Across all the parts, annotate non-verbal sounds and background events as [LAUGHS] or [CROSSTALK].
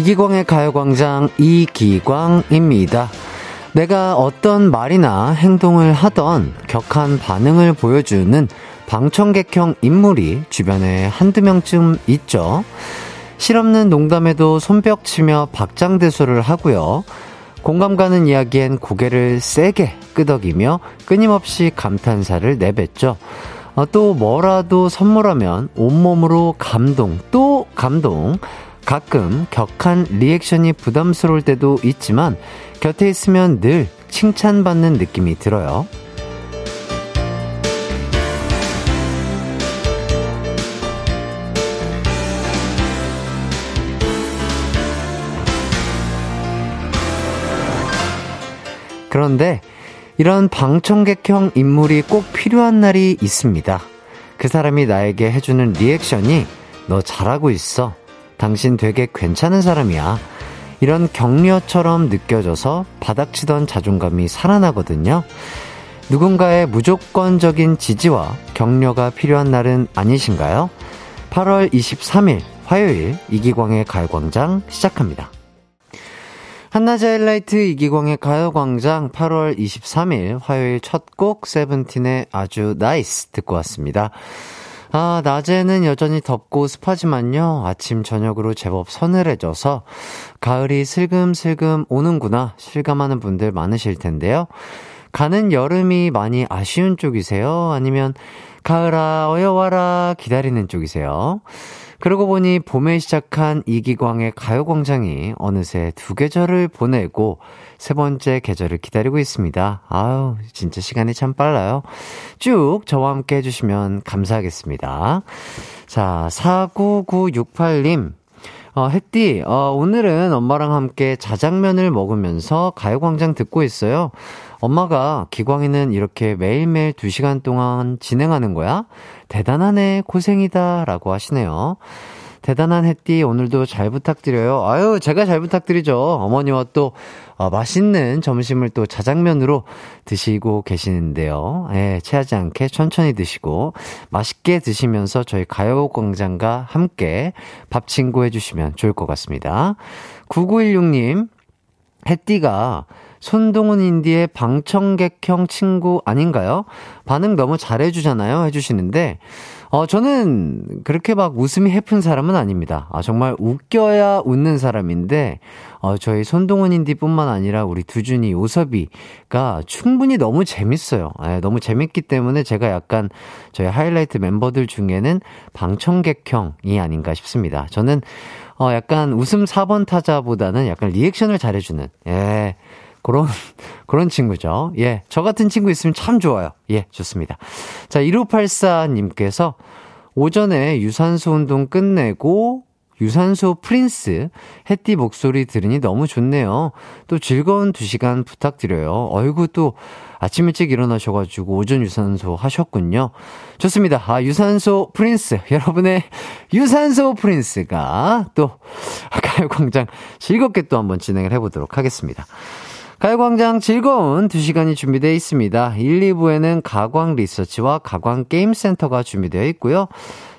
이기광의 가요광장 이기광입니다. 내가 어떤 말이나 행동을 하던 격한 반응을 보여주는 방청객형 인물이 주변에 한두 명쯤 있죠. 실없는 농담에도 손뼉 치며 박장대소를 하고요. 공감 가는 이야기엔 고개를 세게 끄덕이며 끊임없이 감탄사를 내뱉죠. 어, 또 뭐라도 선물하면 온몸으로 감동, 또 감동. 가끔 격한 리액션이 부담스러울 때도 있지만 곁에 있으면 늘 칭찬받는 느낌이 들어요. 그런데 이런 방청객형 인물이 꼭 필요한 날이 있습니다. 그 사람이 나에게 해주는 reaction이 너 잘하고 있어. 당신 되게 괜찮은 사람이야. 이런 격려처럼 느껴져서 바닥치던 자존감이 살아나거든요. 누군가의 무조건적인 지지와 격려가 필요한 날은 아니신가요? 8월 23일 화요일 이기광의 가요광장 시작합니다. 한낮의 하이라이트 이기광의 가요광장 8월 23일 화요일 첫 곡 세븐틴의 아주 nice 듣고 왔습니다. 아, 낮에는 여전히 덥고 습하지만요. 아침, 저녁으로 제법 서늘해져서 가을이 슬금슬금 오는구나 실감하는 분들 많으실 텐데요. 가는 여름이 많이 아쉬운 쪽이세요? 아니면 가을아, 어여와라 기다리는 쪽이세요? 그러고 보니 봄에 시작한 이기광의 가요광장이 어느새 두 계절을 보내고 세 번째 계절을 기다리고 있습니다. 아유, 진짜 시간이 참 빨라요. 쭉 저와 함께 해주시면 감사하겠습니다. 자, 49968님. 어, 햇띠, 어, 오늘은 엄마랑 함께 자장면을 먹으면서 가요광장 듣고 있어요. 엄마가 기광이는 이렇게 매일매일 2시간 동안 진행하는 거야? 대단하네, 고생이다. 라고 하시네요. 대단한 햇띠, 오늘도 잘 부탁드려요. 아유, 제가 잘 부탁드리죠. 어머니와 또, 어, 맛있는 점심을 또 자장면으로 드시고 계시는데요. 예, 체하지 않게 천천히 드시고, 맛있게 드시면서 저희 가요광장과 함께 밥 친구 해주시면 좋을 것 같습니다. 9916님, 햇띠가 손동훈 인디의 방청객형 친구 아닌가요? 반응 너무 잘해주잖아요. 해주시는데, 어, 저는 그렇게 막 웃음이 해픈 사람은 아닙니다. 아, 정말 웃겨야 웃는 사람인데, 어, 저희 손동훈 인디뿐만 아니라 우리 두준이, 오섭이가 충분히 너무 재밌어요. 예, 너무 재밌기 때문에 제가 약간 저희 하이라이트 멤버들 중에는 방청객형이 아닌가 싶습니다. 저는, 어, 약간 웃음 4번 타자보다는 약간 리액션을 잘해주는, 예. 그런, [LAUGHS] 그런 친구죠. 예. 저 같은 친구 있으면 참 좋아요. 예, 좋습니다. 자, 1584님께서 오전에 유산소 운동 끝내고 유산소 프린스 해띠 목소리 들으니 너무 좋네요. 또 즐거운 두 시간 부탁드려요. 어이구 또 아침 일찍 일어나셔가지고 오전 유산소 하셨군요. 좋습니다. 아, 유산소 프린스. [LAUGHS] 여러분의 유산소 프린스가 또 [LAUGHS] 가요광장 즐겁게 또 한번 진행을 해보도록 하겠습니다. 가요광장 즐거운 2시간이 준비되어 있습니다. 1, 2부에는 가광 리서치와 가광 게임센터가 준비되어 있고요.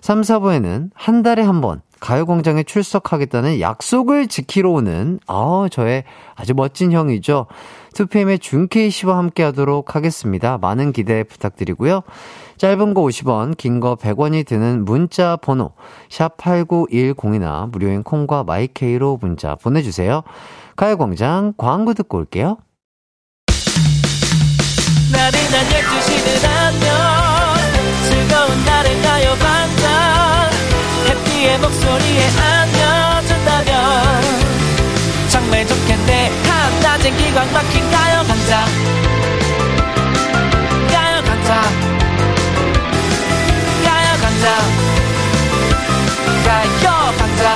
3, 4부에는 한 달에 한 번 가요광장에 출석하겠다는 약속을 지키러 오는, 아 저의 아주 멋진 형이죠. 2PM의 준케이 씨와 함께 하도록 하겠습니다. 많은 기대 부탁드리고요. 짧은 거 50원, 긴 거 100원이 드는 문자 번호, 샵 8910이나 무료인 콩과 마이케이로 문자 보내주세요. 가요광장 광고 듣고 올게요. 나른한 12시는 안녕 즐거운 날을 가요광장 해피의 목소리에 안겨준다면 정말 좋겠네. 한낮엔 기광 막힌 가요광장. 가요광장. 가요광장. 가요광장.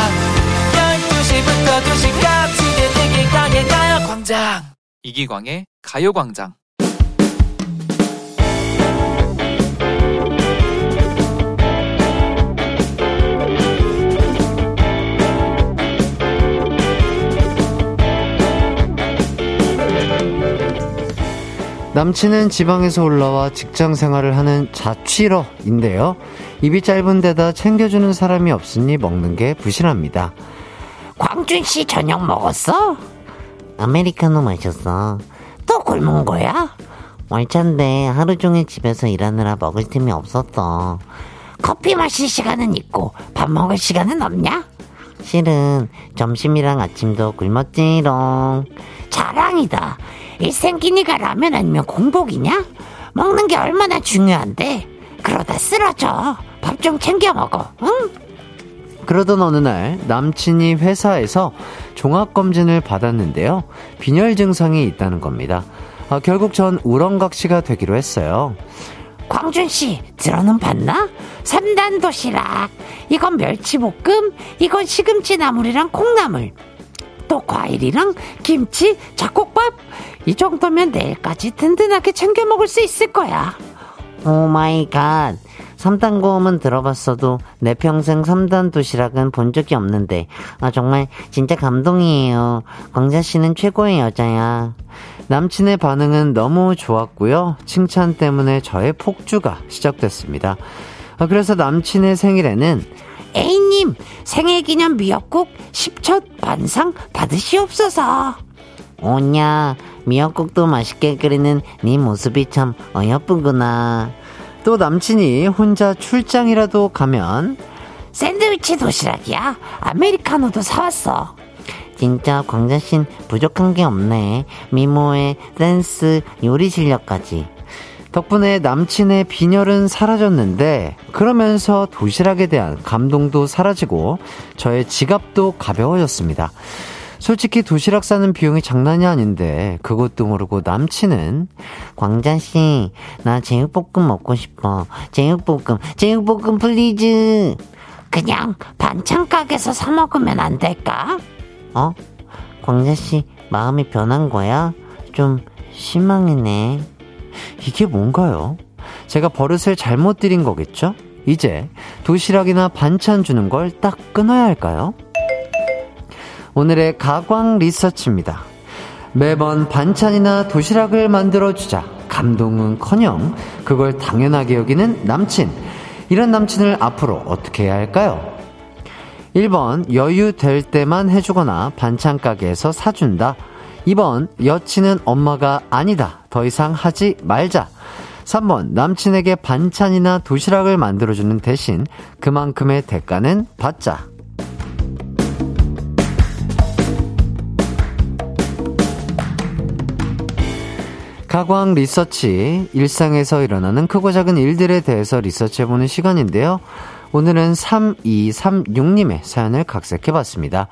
12시부터 2시까지 이기광의 가요광장 이기광의 가요광장 남친은 지방에서 올라와 직장 생활을 하는 자취러인데요. 입이 짧은 데다 챙겨주는 사람이 없으니 먹는 게 부실합니다. 광준 씨 저녁 먹었어? 아메리카노 마셨어. 또 굶은 거야? 월차인데 하루 종일 집에서 일하느라 먹을 틈이 없었어. 커피 마실 시간은 있고 밥 먹을 시간은 없냐? 실은 점심이랑 아침도 굶었지롱. 자랑이다. 일생끼니가 라면 아니면 공복이냐? 먹는 게 얼마나 중요한데. 그러다 쓰러져. 밥 좀 챙겨 먹어, 응? 그러던 어느 날 남친이 회사에서 종합검진을 받았는데요. 빈혈 증상이 있다는 겁니다. 아, 결국 전 우렁각시가 되기로 했어요. 광준 씨, 들어는 봤나? 3단 도시락. 이건 멸치볶음, 이건 시금치 나물이랑 콩나물. 또 과일이랑 김치, 잡곡밥. 이 정도면 내일까지 든든하게 챙겨 먹을 수 있을 거야. oh my god. 3단 고음은 들어봤어도 내 평생 3단 도시락은 본 적이 없는데 아 정말 진짜 감동이에요. 광자 씨는 최고의 여자야. 남친의 반응은 너무 좋았고요. 칭찬 때문에 저의 폭주가 시작됐습니다. 아, 그래서 남친의 생일에는 A님 생일 기념 미역국 10첩 반상 받으시옵소서. 오냐 미역국도 맛있게 끓이는 네 모습이 참 어여쁘구나. 또 남친이 혼자 출장이라도 가면 샌드위치 도시락이야. 아메리카노도 사왔어. 진짜 광자신 부족한 게 없네. 미모의 댄스, 요리 실력까지. 덕분에 남친의 빈혈은 사라졌는데 그러면서 도시락에 대한 감동도 사라지고 저의 지갑도 가벼워졌습니다. 솔직히 도시락 싸는 비용이 장난이 아닌데 그것도 모르고 남친은 광자씨 나 제육볶음 먹고 싶어 제육볶음 제육볶음 please 그냥 반찬 가게에서 사 먹으면 안 될까? 어? 광자씨 마음이 변한 거야? 좀 실망이네 이게 뭔가요? 제가 버릇을 잘못 들인 거겠죠? 이제 도시락이나 반찬 주는 걸 딱 끊어야 할까요? 오늘의 가광 리서치입니다. 매번 반찬이나 도시락을 만들어주자 감동은 커녕 그걸 당연하게 여기는 남친. 이런 남친을 앞으로 어떻게 해야 할까요? 1번 여유 될 때만 해주거나 반찬 가게에서 사준다. 2번 여친은 엄마가 아니다. 더 이상 하지 말자. 3번 남친에게 반찬이나 도시락을 만들어주는 대신 그만큼의 대가는 받자. 가광 리서치, 일상에서 일어나는 크고 작은 일들에 대해서 리서치해보는 시간인데요. 오늘은 3236님의 사연을 각색해봤습니다.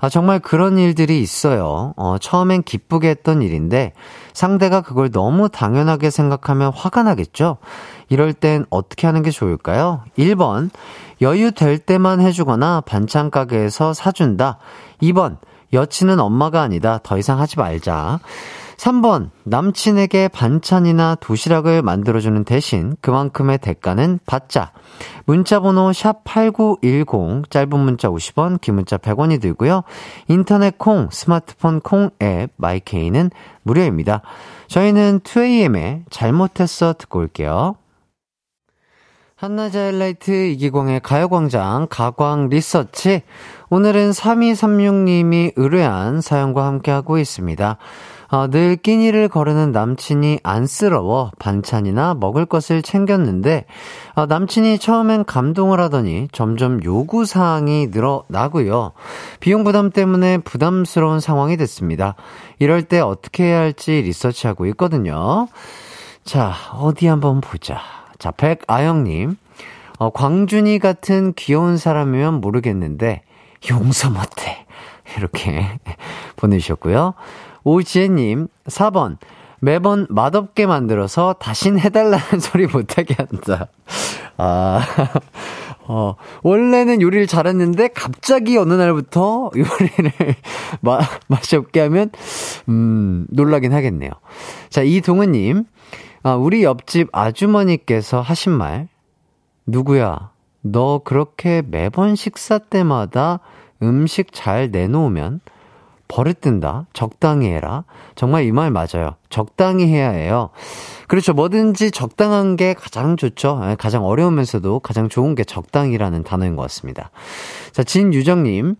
아, 정말 그런 일들이 있어요. 어, 처음엔 기쁘게 했던 일인데 상대가 그걸 너무 당연하게 생각하면 화가 나겠죠? 이럴 땐 어떻게 하는 게 좋을까요? 1번, 여유 될 때만 해주거나 반찬 가게에서 사준다. 2번, 여친은 엄마가 아니다. 더 이상 하지 말자. 3번, 남친에게 반찬이나 도시락을 만들어주는 대신 그만큼의 대가는 받자. 문자번호 샵8910, 짧은 문자 50원, 긴 문자 100원이 들고요. 인터넷 콩, 스마트폰 콩 앱, 마이케이는 무료입니다. 저희는 2AM의 잘못했어 듣고 올게요. 한낮의 하이라이트 이기광의 가요광장 가광 리서치. 오늘은 3236님이 의뢰한 사연과 함께하고 있습니다. 어, 늘 끼니를 거르는 남친이 안쓰러워 반찬이나 먹을 것을 챙겼는데 어, 남친이 처음엔 감동을 하더니 점점 요구 사항이 늘어나고요. 비용 부담 때문에 부담스러운 상황이 됐습니다. 이럴 때 어떻게 해야 할지 리서치하고 있거든요. 자, 어디 한번 보자. 자, 백아영님. 어, 광준이 같은 귀여운 사람이면 모르겠는데 용서 못해. 이렇게 [LAUGHS] 보내주셨고요. 오지혜님, 4번. 매번 맛없게 만들어서 다신 해달라는 [LAUGHS] 소리 못하게 한다. 아, [LAUGHS] 어, 원래는 요리를 잘했는데 갑자기 어느 날부터 [LAUGHS] 요리를 마, 맛이 없게 하면, 음, 놀라긴 하겠네요. 자, 이동은님, 아, 우리 옆집 아주머니께서 하신 말, 누구야, 너 그렇게 매번 식사 때마다 음식 잘 내놓으면 버릇든다. 적당히 해라. 정말 이 말 맞아요. 적당히 해야 해요. 그렇죠. 뭐든지 적당한 게 가장 좋죠. 예, 가장 어려우면서도 가장 좋은 게 적당이라는 단어인 것 같습니다. 자, 진유정님.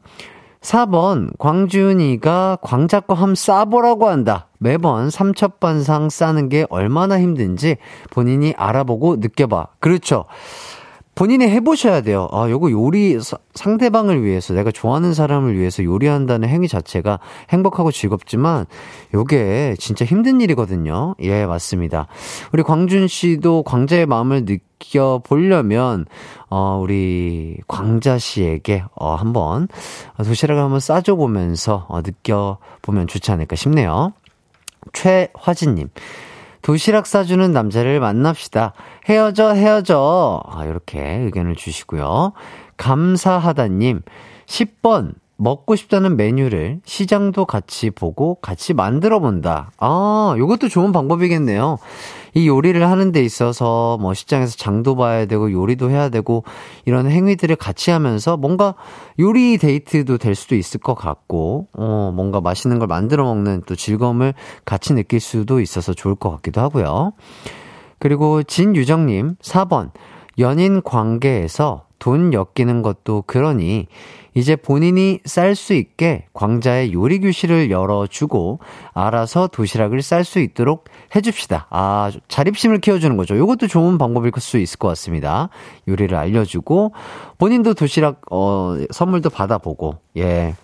4번, 광준이가 광자 거함 싸보라고 한다. 매번 삼첩반상 싸는 게 얼마나 힘든지 본인이 알아보고 느껴봐. 그렇죠. 본인이 해보셔야 돼요. 아, 요거 요리, 상대방을 위해서, 내가 좋아하는 사람을 위해서 요리한다는 행위 자체가 행복하고 즐겁지만, 요게 진짜 힘든 일이거든요. 예, 맞습니다. 우리 광준 씨도 광자의 마음을 느껴보려면, 어, 우리 광자 씨에게, 어, 한번, 도시락을 한번 싸줘 보면서, 어, 느껴보면 좋지 않을까 싶네요. 최화진님. 도시락 싸주는 남자를 만납시다. 헤어져, 헤어져. 아, 이렇게 의견을 주시고요. 감사하다님, 10번, 먹고 싶다는 메뉴를 시장도 같이 보고 같이 만들어 본다. 아, 요것도 좋은 방법이겠네요. 이 요리를 하는 데 있어서 뭐 시장에서 장도 봐야 되고 요리도 해야 되고 이런 행위들을 같이 하면서 뭔가 요리 데이트도 될 수도 있을 것 같고, 어, 뭔가 맛있는 걸 만들어 먹는 또 즐거움을 같이 느낄 수도 있어서 좋을 것 같기도 하고요. 그리고 진유정님, 4번. 연인 관계에서 돈 엮이는 것도 그러니 이제 본인이 쌀 수 있게 광자의 요리 교실을 열어주고 알아서 도시락을 쌀 수 있도록 해줍시다. 아, 자립심을 키워주는 거죠. 이것도 좋은 방법일 수 있을 것 같습니다. 요리를 알려주고 본인도 도시락 어, 선물도 받아보고 예.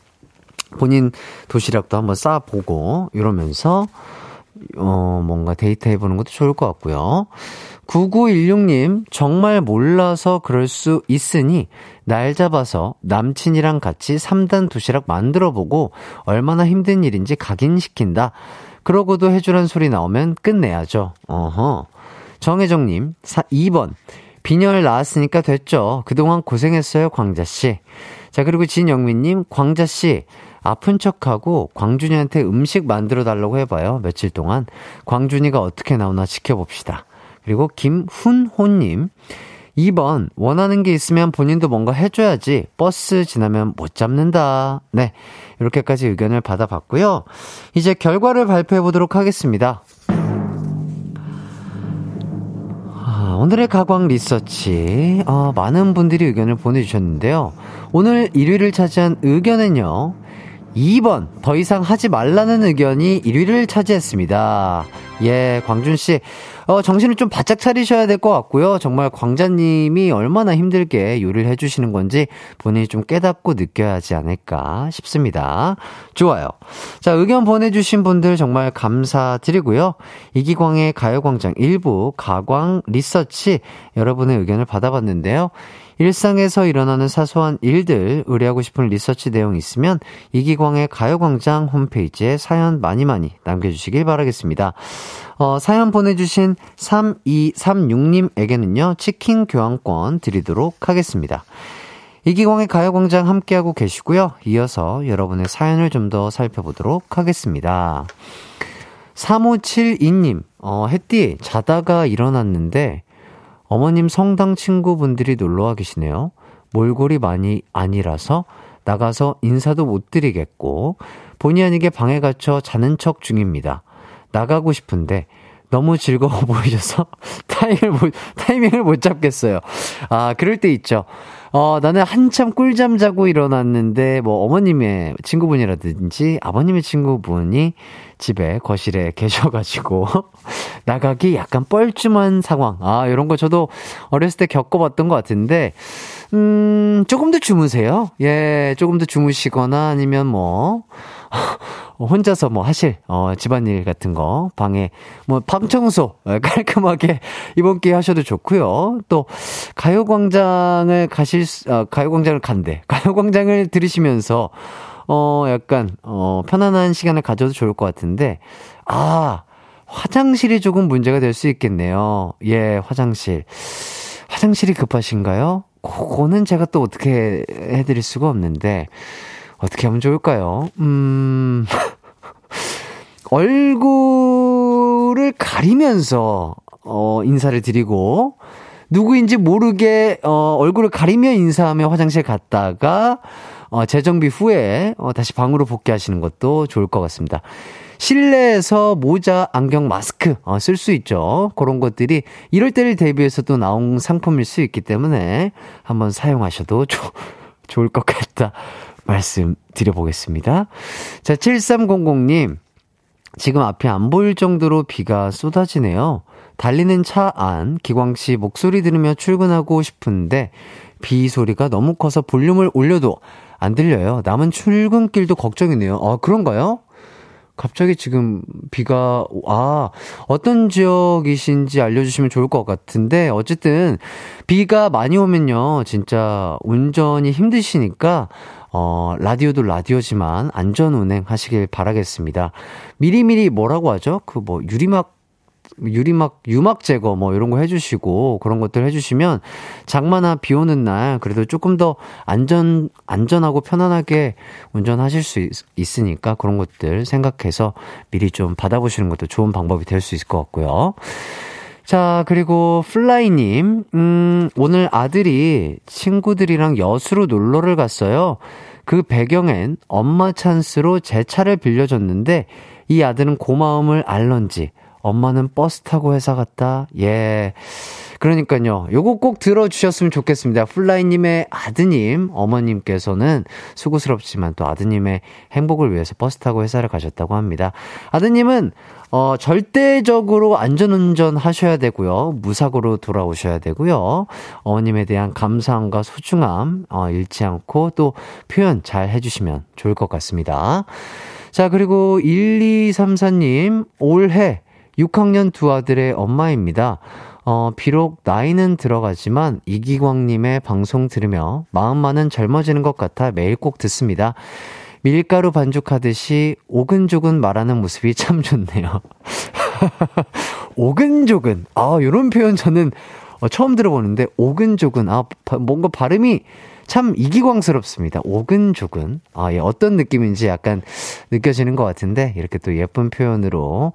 본인 도시락도 한번 쌓아보고 이러면서 어, 뭔가 데이트 해보는 것도 좋을 것 같고요. 9916님, 정말 몰라서 그럴 수 있으니, 날 잡아서 남친이랑 같이 3단 도시락 만들어 보고, 얼마나 힘든 일인지 각인시킨다. 그러고도 해주란 소리 나오면 끝내야죠. 어허. 정혜정님, 2번. 빈혈 나았으니까 됐죠. 그동안 고생했어요, 광자씨. 자, 그리고 진영민님, 광자씨. 아픈 척하고 광준이한테 음식 만들어 달라고 해봐요. 며칠 동안. 광준이가 어떻게 나오나 지켜봅시다. 그리고 김훈호님. 2번, 원하는 게 있으면 본인도 뭔가 해줘야지. 버스 지나면 못 잡는다. 네. 이렇게까지 의견을 받아봤고요. 이제 결과를 발표해 보도록 하겠습니다. 아, 오늘의 가광 리서치. 어, 많은 분들이 의견을 보내주셨는데요. 오늘 1위를 차지한 의견은요. 2번, 더 이상 하지 말라는 의견이 1위를 차지했습니다. 예, 광준씨. 어, 정신을 좀 바짝 차리셔야 될 것 같고요. 정말 광자님이 얼마나 힘들게 요리를 해주시는 건지 본인이 좀 깨닫고 느껴야 하지 않을까 싶습니다. 좋아요. 자, 의견 보내주신 분들 정말 감사드리고요. 이기광의 가요광장 일부 가광 리서치 여러분의 의견을 받아봤는데요. 일상에서 일어나는 사소한 일들 의뢰하고 싶은 리서치 내용 있으면 이기광의 가요광장 홈페이지에 사연 많이 많이 남겨주시길 바라겠습니다. 어, 사연 보내주신 3236님에게는요, 치킨 교환권 드리도록 하겠습니다. 이기광의 가요광장 함께하고 계시고요. 이어서 여러분의 사연을 좀 더 살펴보도록 하겠습니다. 3572님, 어, 햇띠, 자다가 일어났는데, 어머님 성당 친구분들이 놀러와 계시네요. 몰골이 많이 아니라서 나가서 인사도 못 드리겠고, 본의 아니게 방에 갇혀 자는 척 중입니다. 나가고 싶은데, 너무 즐거워 [LAUGHS] 보이셔서 타이밍을 못, 타이밍을 못 잡겠어요. 아, 그럴 때 있죠. 어, 나는 한참 꿀잠 자고 일어났는데, 뭐, 어머님의 친구분이라든지 아버님의 친구분이 집에 거실에 [LAUGHS] 계셔가지고 [LAUGHS] 나가기 약간 뻘쭘한 상황. 아, 이런 거 저도 어렸을 때 겪어봤던 것 같은데, 음, 조금 더 주무세요. 예, 조금 더 주무시거나 아니면 뭐, 혼자서 뭐 하실, 어, 집안일 같은 거, 방에, 뭐, 방 청소, 어, [LAUGHS] 깔끔하게 이번 기회에 하셔도 좋고요. 또, 가요 광장을 가실, 어, 가요 광장을 간대. [LAUGHS] 가요 광장을 들으시면서, 어, 약간, 어, 편안한 시간을 가져도 좋을 것 같은데, 아, 화장실이 조금 문제가 될 수 있겠네요. 예, 화장실. 화장실이 급하신가요? 그거는 제가 또 어떻게 해드릴 수가 없는데, 어떻게 하면 좋을까요? 음, [LAUGHS] 얼굴을 가리면서, 어, 인사를 드리고, 누구인지 모르게, 어, 얼굴을 가리며 인사하며 화장실 갔다가, 어, 재정비 후에 어, 다시 방으로 복귀하시는 것도 좋을 것 같습니다. 실내에서 모자, 안경, 마스크 어, 쓸 수 있죠. 그런 것들이 이럴 때를 대비해서 또 나온 상품일 수 있기 때문에 한번 사용하셔도 조, 좋을 것 같다. 말씀드려보겠습니다. 자, 7300님. 지금 앞이 안 보일 정도로 비가 쏟아지네요. 달리는 차 안 기광 씨 목소리 들으며 출근하고 싶은데 비 소리가 너무 커서 볼륨을 올려도 안 들려요. 남은 출근길도 걱정이네요. 아, 그런가요? 갑자기 지금 비가, 아, 어떤 지역이신지 알려주시면 좋을 것 같은데, 어쨌든, 비가 많이 오면요, 진짜 운전이 힘드시니까, 어, 라디오도 라디오지만 안전 운행 하시길 바라겠습니다. 미리미리 뭐라고 하죠? 그 뭐, 유리막 유리막, 유막 제거 뭐 이런 거 해주시고 그런 것들 해주시면 장마나 비 오는 날 그래도 조금 더 안전, 안전하고 편안하게 운전하실 수 있, 으니까 그런 것들 생각해서 미리 좀 받아보시는 것도 좋은 방법이 될 수 있을 것 같고요. 자, 그리고 플라이님, 음, 오늘 아들이 친구들이랑 여수로 놀러를 갔어요. 그 배경엔 엄마 찬스로 제 차를 빌려줬는데 이 아들은 고마움을 알런지 엄마는 버스 타고 회사 갔다. 예. 그러니까요. 요거 꼭 들어주셨으면 좋겠습니다. 플라이님의 아드님, 어머님께서는 수고스럽지만 또 아드님의 행복을 위해서 버스 타고 회사를 가셨다고 합니다. 아드님은, 어, 절대적으로 안전운전 하셔야 되고요. 무사고로 돌아오셔야 되고요. 어머님에 대한 감사함과 소중함, 어, 잃지 않고 또 표현 잘 해주시면 좋을 것 같습니다. 자, 그리고 1234님, 올해 6학년 두 아들의 엄마입니다. 어, 비록 나이는 들어가지만 이기광님의 방송 들으며 마음만은 젊어지는 것 같아 매일 꼭 듣습니다. 밀가루 반죽하듯이 오근조근 말하는 모습이 참 좋네요. [LAUGHS] 오근조근. 아, 요런 표현 저는 어, 처음 들어보는데, 오근조근. 아, 뭔가 발음이 참 이기광스럽습니다. 오근조근. 아, 예, 어떤 느낌인지 약간 느껴지는 것 같은데, 이렇게 또 예쁜 표현으로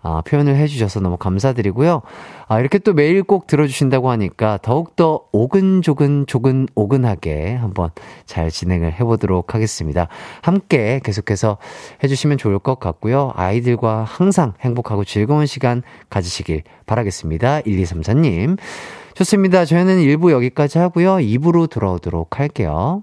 아, 표현을 해주셔서 너무 감사드리고요. 아, 이렇게 또 매일 꼭 들어주신다고 하니까 더욱더 오근조근 조근 오근하게 한번 잘 진행을 해보도록 하겠습니다. 함께 계속해서 해주시면 좋을 것 같고요. 아이들과 항상 행복하고 즐거운 시간 가지시길 바라겠습니다. 1234님. 좋습니다. 저희는 1부 여기까지 하고요. 2부로 돌아오도록 할게요.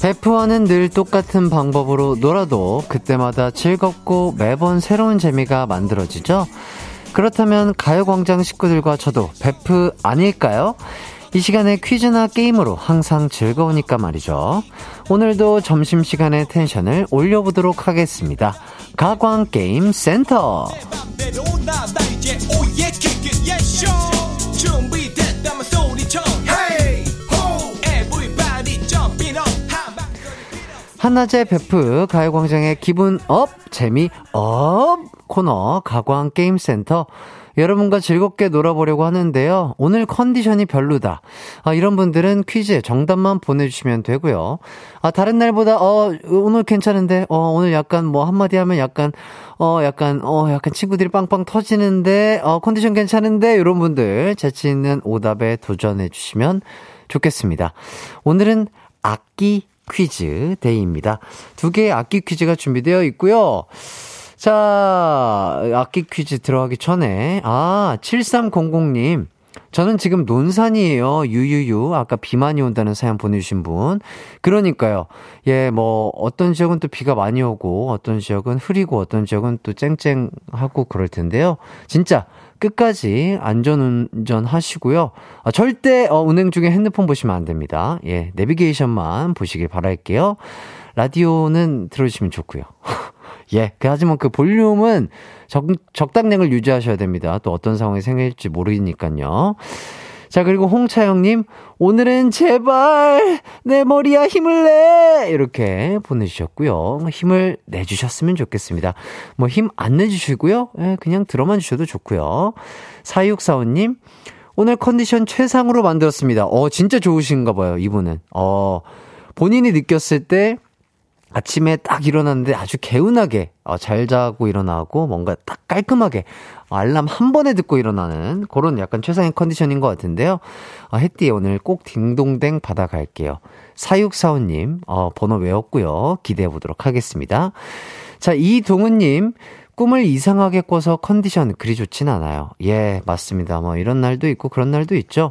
F1은 늘 똑같은 방법으로 놀아도 그때마다 즐겁고 매번 새로운 재미가 만들어지죠. 그렇다면 가요광장 식구들과 저도 베프 아닐까요? 이 시간에 퀴즈나 게임으로 항상 즐거우니까 말이죠. 오늘도 점심시간에 텐션을 올려보도록 하겠습니다. 가광게임센터! 한낮의 베프 가요광장의 기분 up 재미 up 코너 가광 게임센터 여러분과 즐겁게 놀아보려고 하는데요. 오늘 컨디션이 별로다. 아, 이런 분들은 퀴즈에 정답만 보내주시면 되고요. 아, 다른 날보다, 어, 오늘 괜찮은데, 어, 오늘 약간 뭐 한마디 하면 약간, 어, 약간, 어, 약간 친구들이 빵빵 터지는데, 어, 컨디션 괜찮은데, 이런 분들 재치 있는 오답에 도전해 주시면 좋겠습니다. 오늘은 악기 퀴즈 day입니다. 두 개의 악기 퀴즈가 준비되어 있고요. 자, 악기 퀴즈 들어가기 전에, 아, 7300님. 저는 지금 논산이에요. 유유유. 아까 비 많이 온다는 사연 보내주신 분. 그러니까요. 예, 뭐, 어떤 지역은 또 비가 많이 오고, 어떤 지역은 흐리고, 어떤 지역은 또 쨍쨍하고 그럴 텐데요. 진짜 끝까지 안전운전 하시고요. 아, 절대 어, 운행 중에 핸드폰 보시면 안 됩니다. 예, 내비게이션만 보시길 바랄게요. 라디오는 들어주시면 좋고요. [LAUGHS] 예. 그, 하지만 그 볼륨은 적, 적당량을 유지하셔야 됩니다. 또 어떤 상황이 생길지 모르니까요. 자, 그리고 홍차영님, 오늘은 제발 내 머리야 힘을 내! 이렇게 보내주셨고요. 힘을 내주셨으면 좋겠습니다. 뭐 힘 안 내주시고요. 예, 그냥 들어만 주셔도 좋고요. 4645님, 오늘 컨디션 최상으로 만들었습니다. 어, 진짜 좋으신가 봐요, 이분은. 어, 본인이 느꼈을 때 아침에 딱 일어났는데 아주 개운하게 어, 잘 자고 일어나고 뭔가 딱 깔끔하게 알람 한 번에 듣고 일어나는 그런 약간 최상의 컨디션인 것 같은데요. 어, 햇띠 오늘 꼭 딩동댕 받아갈게요. 4645님, 어, 번호 외웠고요. 기대해 보도록 하겠습니다. 자, 이동훈님, 꿈을 이상하게 꿔서 컨디션 그리 좋진 않아요. 예, 맞습니다. 뭐 이런 날도 있고 그런 날도 있죠.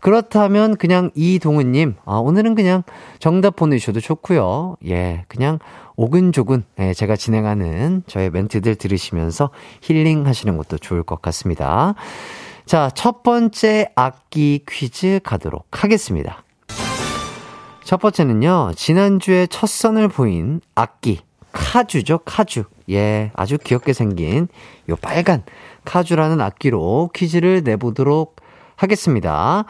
그렇다면 그냥 이동훈님, 아, 오늘은 그냥 정답 보내주셔도 좋고요. 예, 그냥 오근조근 예, 제가 진행하는 저의 멘트들 들으시면서 힐링 하시는 것도 좋을 것 같습니다. 자, 첫 번째 악기 퀴즈 가도록 하겠습니다. 첫 번째는요, 지난주에 첫 선을 보인 악기, 카주죠, 카주. 예, 아주 귀엽게 생긴 요 빨간 카주라는 악기로 퀴즈를 내보도록 하겠습니다.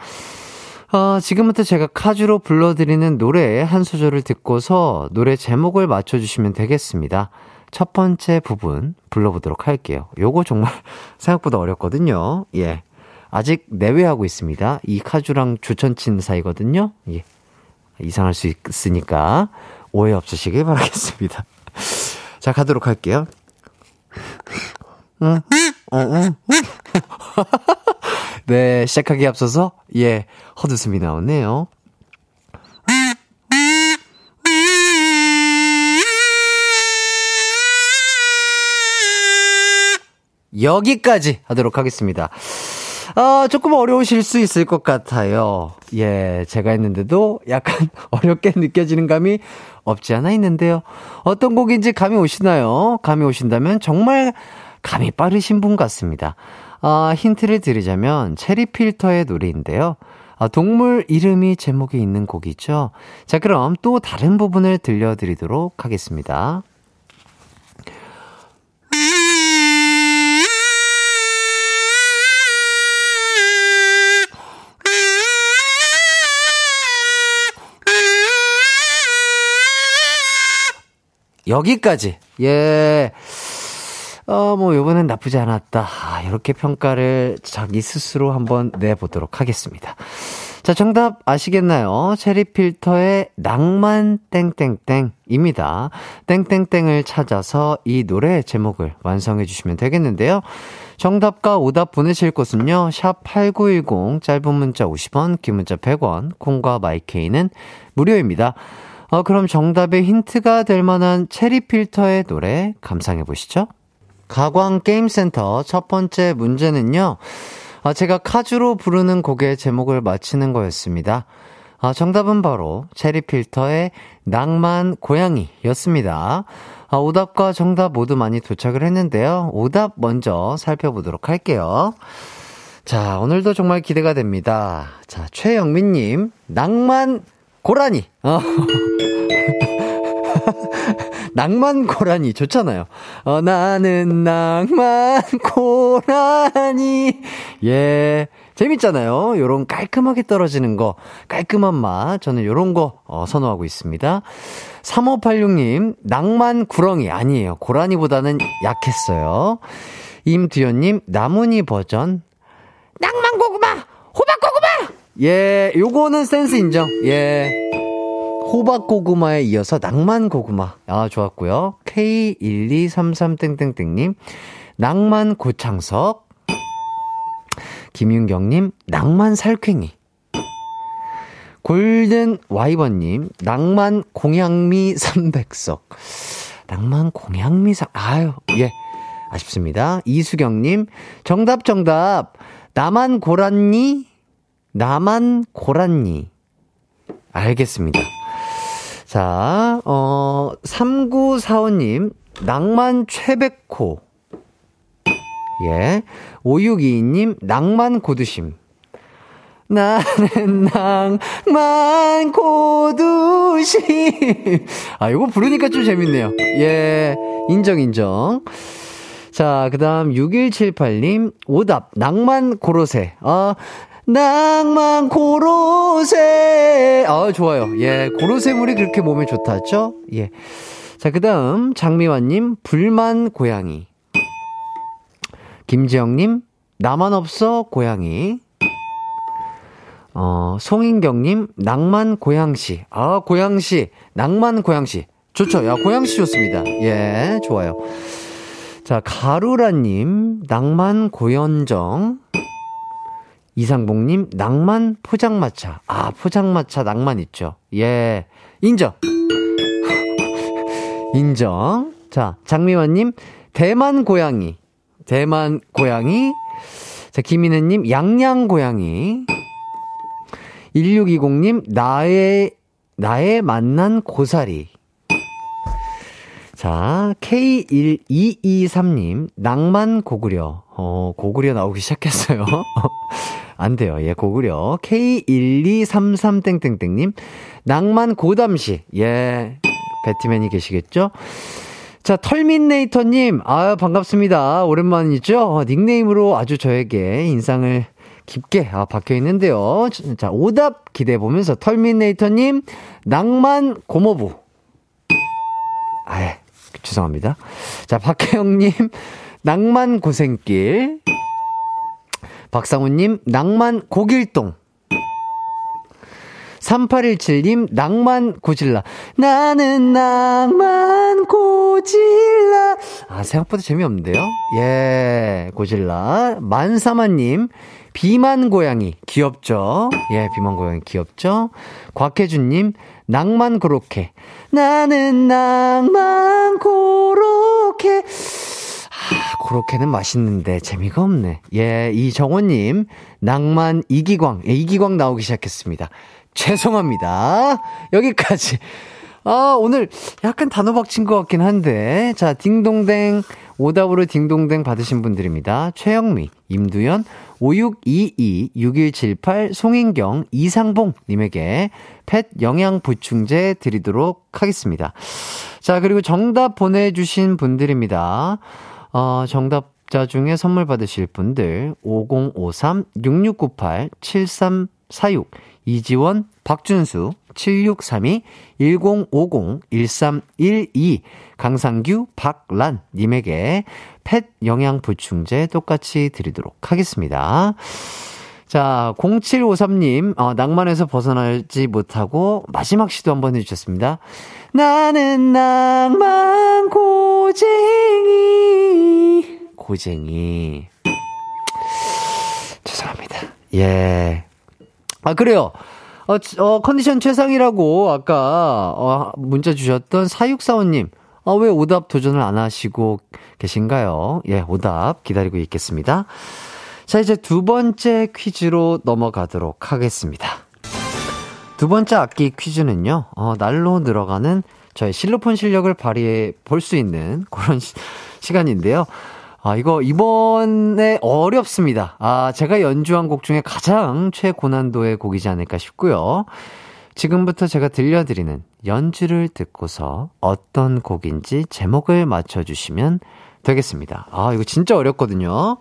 어, 지금부터 제가 카주로 불러드리는 노래 한 소절을 듣고서 노래 제목을 맞춰주시면 되겠습니다. 첫 번째 부분 불러보도록 할게요. 요거 정말 [LAUGHS] 생각보다 어렵거든요. 예. 아직 내외하고 있습니다. 이 카주랑 주천친 사이거든요. 예. 이상할 수 있으니까 오해 없으시길 바라겠습니다. [LAUGHS] 자, 가도록 할게요. 응, 응, 응. 네, 시작하기 앞서서, 예, 헛웃음이 나오네요. 여기까지 하도록 하겠습니다. 아, 조금 어려우실 수 있을 것 같아요. 예, 제가 했는데도 약간 [LAUGHS] 어렵게 느껴지는 감이 없지 않아 있는데요. 어떤 곡인지 감이 오시나요? 감이 오신다면 정말 감이 빠르신 분 같습니다. 아, 힌트를 드리자면 체리 필터의 노래인데요. 아, 동물 이름이 제목에 있는 곡이죠. 자, 그럼 또 다른 부분을 들려드리도록 하겠습니다. 여기까지. 예. 어, 뭐, 요번엔 나쁘지 않았다. 아, 이렇게 평가를 자기 스스로 한번 내보도록 하겠습니다. 자, 정답 아시겠나요? 체리 필터의 낭만 땡땡땡입니다. 땡땡땡을 찾아서 이 노래 제목을 완성해 주시면 되겠는데요. 정답과 오답 보내실 곳은요. 샵8910 짧은 문자 50원, 긴 문자 100원, 콩과 마이케이는 무료입니다. 어, 그럼 정답의 힌트가 될 만한 체리 필터의 노래 감상해 보시죠. 가광게임센터 첫 번째 문제는요. 아, 제가 카주로 부르는 곡의 제목을 맞히는 거였습니다. 아, 정답은 바로 체리필터의 낭만 고양이였습니다. 아, 오답과 정답 모두 많이 도착을 했는데요. 오답 먼저 살펴보도록 할게요. 자, 오늘도 정말 기대가 됩니다. 자, 최영민님, 낭만 고라니. 어. [LAUGHS] 낭만 고라니 좋잖아요. 어, 나는 낭만 고라니. 예. 재밌잖아요. 요런 깔끔하게 떨어지는 거, 깔끔한 맛. 저는 요런 거, 어, 선호하고 있습니다. 3586님, 낭만 구렁이 아니에요. 고라니보다는 약했어요. 임두현님, 나무니 버전. 낭만 고구마! 호박 고구마! 예, 요거는 센스 인정. 예. 호박 고구마에 이어서 낭만 고구마. 아, 좋았고요. K1233땡땡땡님, 낭만 고창석. 김윤경님, 낭만 살쾡이. 골든 와이번님, 낭만 공양미 300석. 낭만 공양미 3, 아유, 예. 아쉽습니다. 이수경님, 정답, 정답. 나만 고랐니? 나만 고랐니? 알겠습니다. 자, 어, 3945님, 낭만 최백호. 예. 5622님, 낭만 고두심. 나는 낭만 고두심. 아, 이거 부르니까 좀 재밌네요. 예, 인정, 인정. 자, 그 다음 6178님, 오답, 낭만 고로세. 아, 낭만 고로세. 아, 좋아요. 예, 고로쇠물이 그렇게 몸에 좋다죠? 예. 자, 그 다음, 장미화님, 불만 고양이. 김지영님, 나만 없어, 고양이. 어, 송인경님, 낭만 고양시. 아, 고양시. 낭만 고양시. 좋죠. 야, 고양시 좋습니다. 예, 좋아요. 자, 가루라님, 낭만 고연정. 이상봉님, 낭만 포장마차. 아, 포장마차 낭만 있죠. 예, 인정. [LAUGHS] 인정. 자, 장미화님, 대만 고양이. 대만 고양이. 자, 김인혜님, 양양 고양이. 1620님, 나의, 나의 만난 고사리. 자, K1223님, 낭만 고구려. 어, 고구려 나오기 시작했어요. [LAUGHS] 안 돼요. 예, 고구려. K1233땡땡땡님, 낭만 고담시. 예, 배트맨이 계시겠죠? 자, 털민네이터님, 아 반갑습니다. 오랜만이죠? 어, 닉네임으로 아주 저에게 인상을 깊게 아, 박혀 있는데요. 자, 오답 기대해 보면서 털민네이터님, 낭만 고모부. 아예, 죄송합니다. 자, 박혜영님, 낭만 고생길. 박상우님, 낭만 고길동. 3817님, 낭만 고질라. 나는 낭만 고질라. 아, 생각보다 재미없는데요? 예, 고질라. 만사마님, 비만 고양이. 귀엽죠? 예, 비만 고양이 귀엽죠? 곽혜준님, 낭만 고로케. 나는 낭만 고로케. 아, 고로케는 맛있는데 재미가 없네. 예, 이정원님, 낭만 이기광. 예, 이기광 나오기 시작했습니다. 죄송합니다. 여기까지. 아, 오늘 약간 단호 박친 것 같긴 한데. 자, 딩동댕, 오답으로 딩동댕 받으신 분들입니다. 최영미, 임두현, 5622-6178 송인경 이상봉님에게 펫 영양 보충제 드리도록 하겠습니다. 자, 그리고 정답 보내주신 분들입니다. 어, 정답자 중에 선물 받으실 분들 5053-6698-7346 이지원, 박준수, 7632-1050-1312 강상규, 박란 님에게 펫 영양 보충제 똑같이 드리도록 하겠습니다. 자, 0753님, 어, 낭만에서 벗어나지 못하고 마지막 시도 한번 해주셨습니다. 나는 낭만 고쟁이. 고쟁이. 죄송합니다. 예. 아, 그래요. 어, 어, 컨디션 최상이라고 아까, 어, 문자 주셨던 사육사원님. 어, 왜 오답 도전을 안 하시고 계신가요? 예, 오답 기다리고 있겠습니다. 자, 이제 두 번째 퀴즈로 넘어가도록 하겠습니다. 두 번째 악기 퀴즈는요, 어, 날로 늘어가는 저의 실로폰 실력을 발휘해 볼 수 있는 그런 시, 시간인데요. 아, 이거 이번에 어렵습니다. 아, 제가 연주한 곡 중에 가장 최고난도의 곡이지 않을까 싶고요. 지금부터 제가 들려드리는 연주를 듣고서 어떤 곡인지 제목을 맞춰주시면 되겠습니다. 아, 이거 진짜 어렵거든요.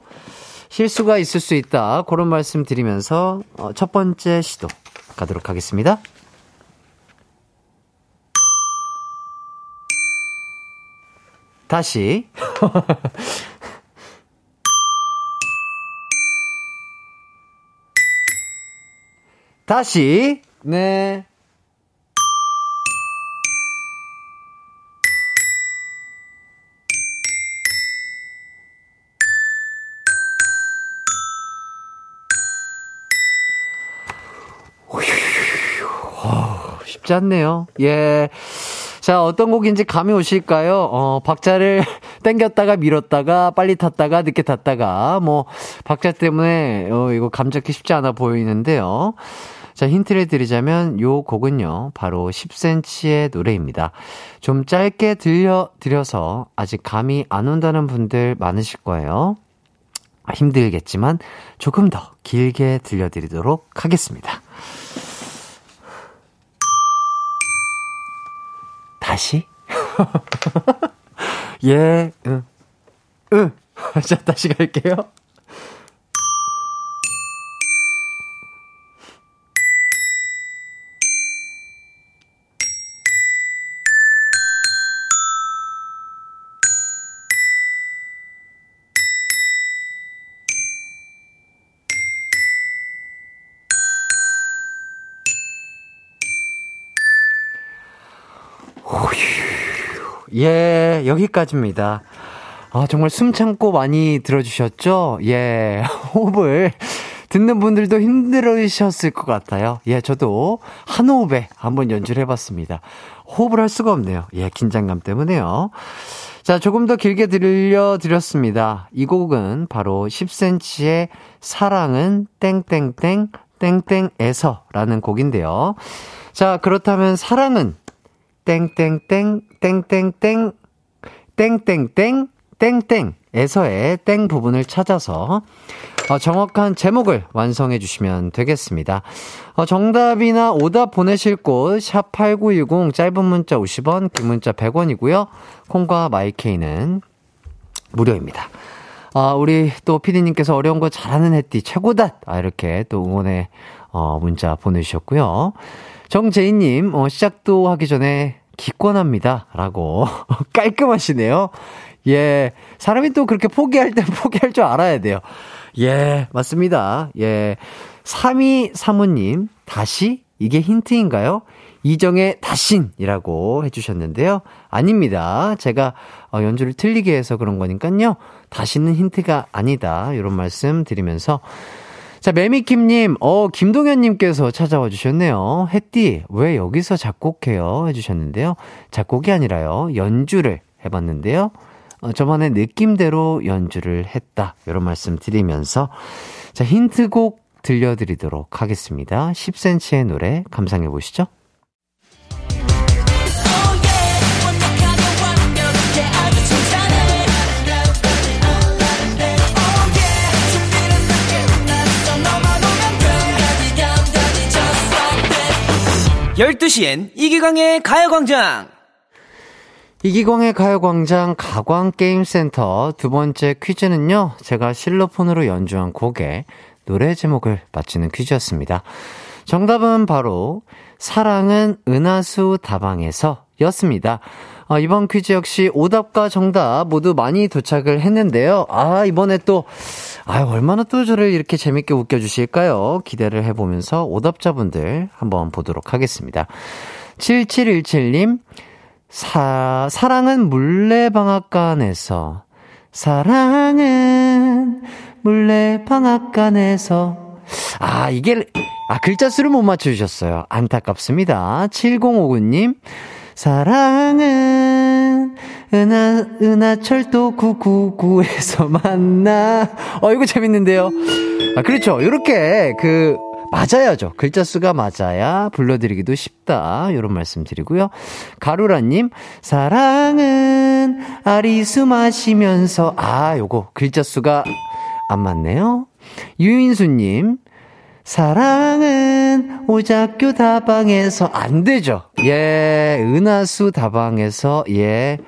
실수가 있을 수 있다. 그런 말씀 드리면서 어, 첫 번째 시도 가도록 하겠습니다. 다시. [LAUGHS] 다시. 네. 쉽지 않네요. 예. 자, 어떤 곡인지 감이 오실까요? 어, 박자를 [LAUGHS] 땡겼다가 밀었다가 빨리 탔다가 늦게 탔다가 뭐 박자 때문에 어, 이거 감 잡기 쉽지 않아 보이는데요. 자, 힌트를 드리자면 요 곡은요. 바로 10cm의 노래입니다. 좀 짧게 들려 드려서 아직 감이 안 온다는 분들 많으실 거예요. 힘들겠지만 조금 더 길게 들려드리도록 하겠습니다. 다시? [LAUGHS] 예, 응. 응. [LAUGHS] 자, 다시 갈게요. 예, 여기까지입니다. 아, 정말 숨 참고 많이 들어주셨죠? 예, [LAUGHS] 호흡을 듣는 분들도 힘들으셨을 것 같아요. 예, 저도 한 호흡에 한번 연주를 해봤습니다. 호흡을 할 수가 없네요. 예, 긴장감 때문에요. 자, 조금 더 길게 들려드렸습니다. 이 곡은 바로 10cm의 사랑은 땡땡땡 땡땡에서 라는 곡인데요. 자, 그렇다면 사랑은 땡땡땡 땡땡땡 땡땡땡 땡땡에서의 땡 부분을 찾아서 어, 정확한 제목을 완성해 주시면 되겠습니다. 어, 정답이나 오답 보내실 곳 샵 8910 짧은 문자 50원, 긴 문자 100원이고요. 콩과 마이케이는 무료입니다. 아, 우리 또 피디님께서 어려운 거 잘하는 햇띠 최고다! 아, 이렇게 또 응원의 어, 문자 보내주셨고요. 정재인님, 어, 시작도 하기 전에 기권합니다. 라고 [LAUGHS] 깔끔하시네요. 예. 사람이 또 그렇게 포기할 때 [LAUGHS] 포기할 줄 알아야 돼요. 예, 맞습니다. 예. 3위 사모님, 다시? 이게 힌트인가요? 이정의 다신이라고 해주셨는데요. 아닙니다. 제가 어, 연주를 틀리게 해서 그런 거니까요. 다시는 힌트가 아니다. 이런 말씀 드리면서 자, 매미킴님, 어, 김동현님께서 찾아와 주셨네요. 햇띠, 왜 여기서 작곡해요? 해주셨는데요. 작곡이 아니라요. 연주를 해봤는데요. 어, 저만의 느낌대로 연주를 했다. 이런 말씀 드리면서. 자, 힌트곡 들려드리도록 하겠습니다. 10cm의 노래 감상해 보시죠. 열두 시엔 이기광의 가요광장! 이기광의 가요광장 가광게임센터 두 번째 퀴즈는요, 제가 실로폰으로 연주한 곡의 노래 제목을 맞히는 퀴즈였습니다. 정답은 바로 사랑은 은하수 다방에서 였습니다. 아, 이번 퀴즈 역시 오답과 정답 모두 많이 도착을 했는데요. 아, 이번에 또, 아, 얼마나 또 저를 이렇게 재밌게 웃겨주실까요? 기대를 해보면서 오답자분들 한번 보도록 하겠습니다. 7717님, 사, 사랑은 물레방앗간에서, 사랑은 물레방앗간에서, 아, 이게, 아, 글자 수를 못 맞춰주셨어요. 안타깝습니다. 7059님, 사랑은 은하 은하철도 999에서 [LAUGHS] 만나. 어 이거 재밌는데요. 아 그렇죠. 이렇게 그 맞아야죠. 글자 수가 맞아야 불러드리기도 쉽다. 이런 말씀 드리고요. 가루라님, 사랑은 아리수 마시면서, 아, 요거, 글자 수가 안 맞네요. 유인수님, 사랑은 오작교 다방에서 안 되죠. 예, 은하수 다방에서 예.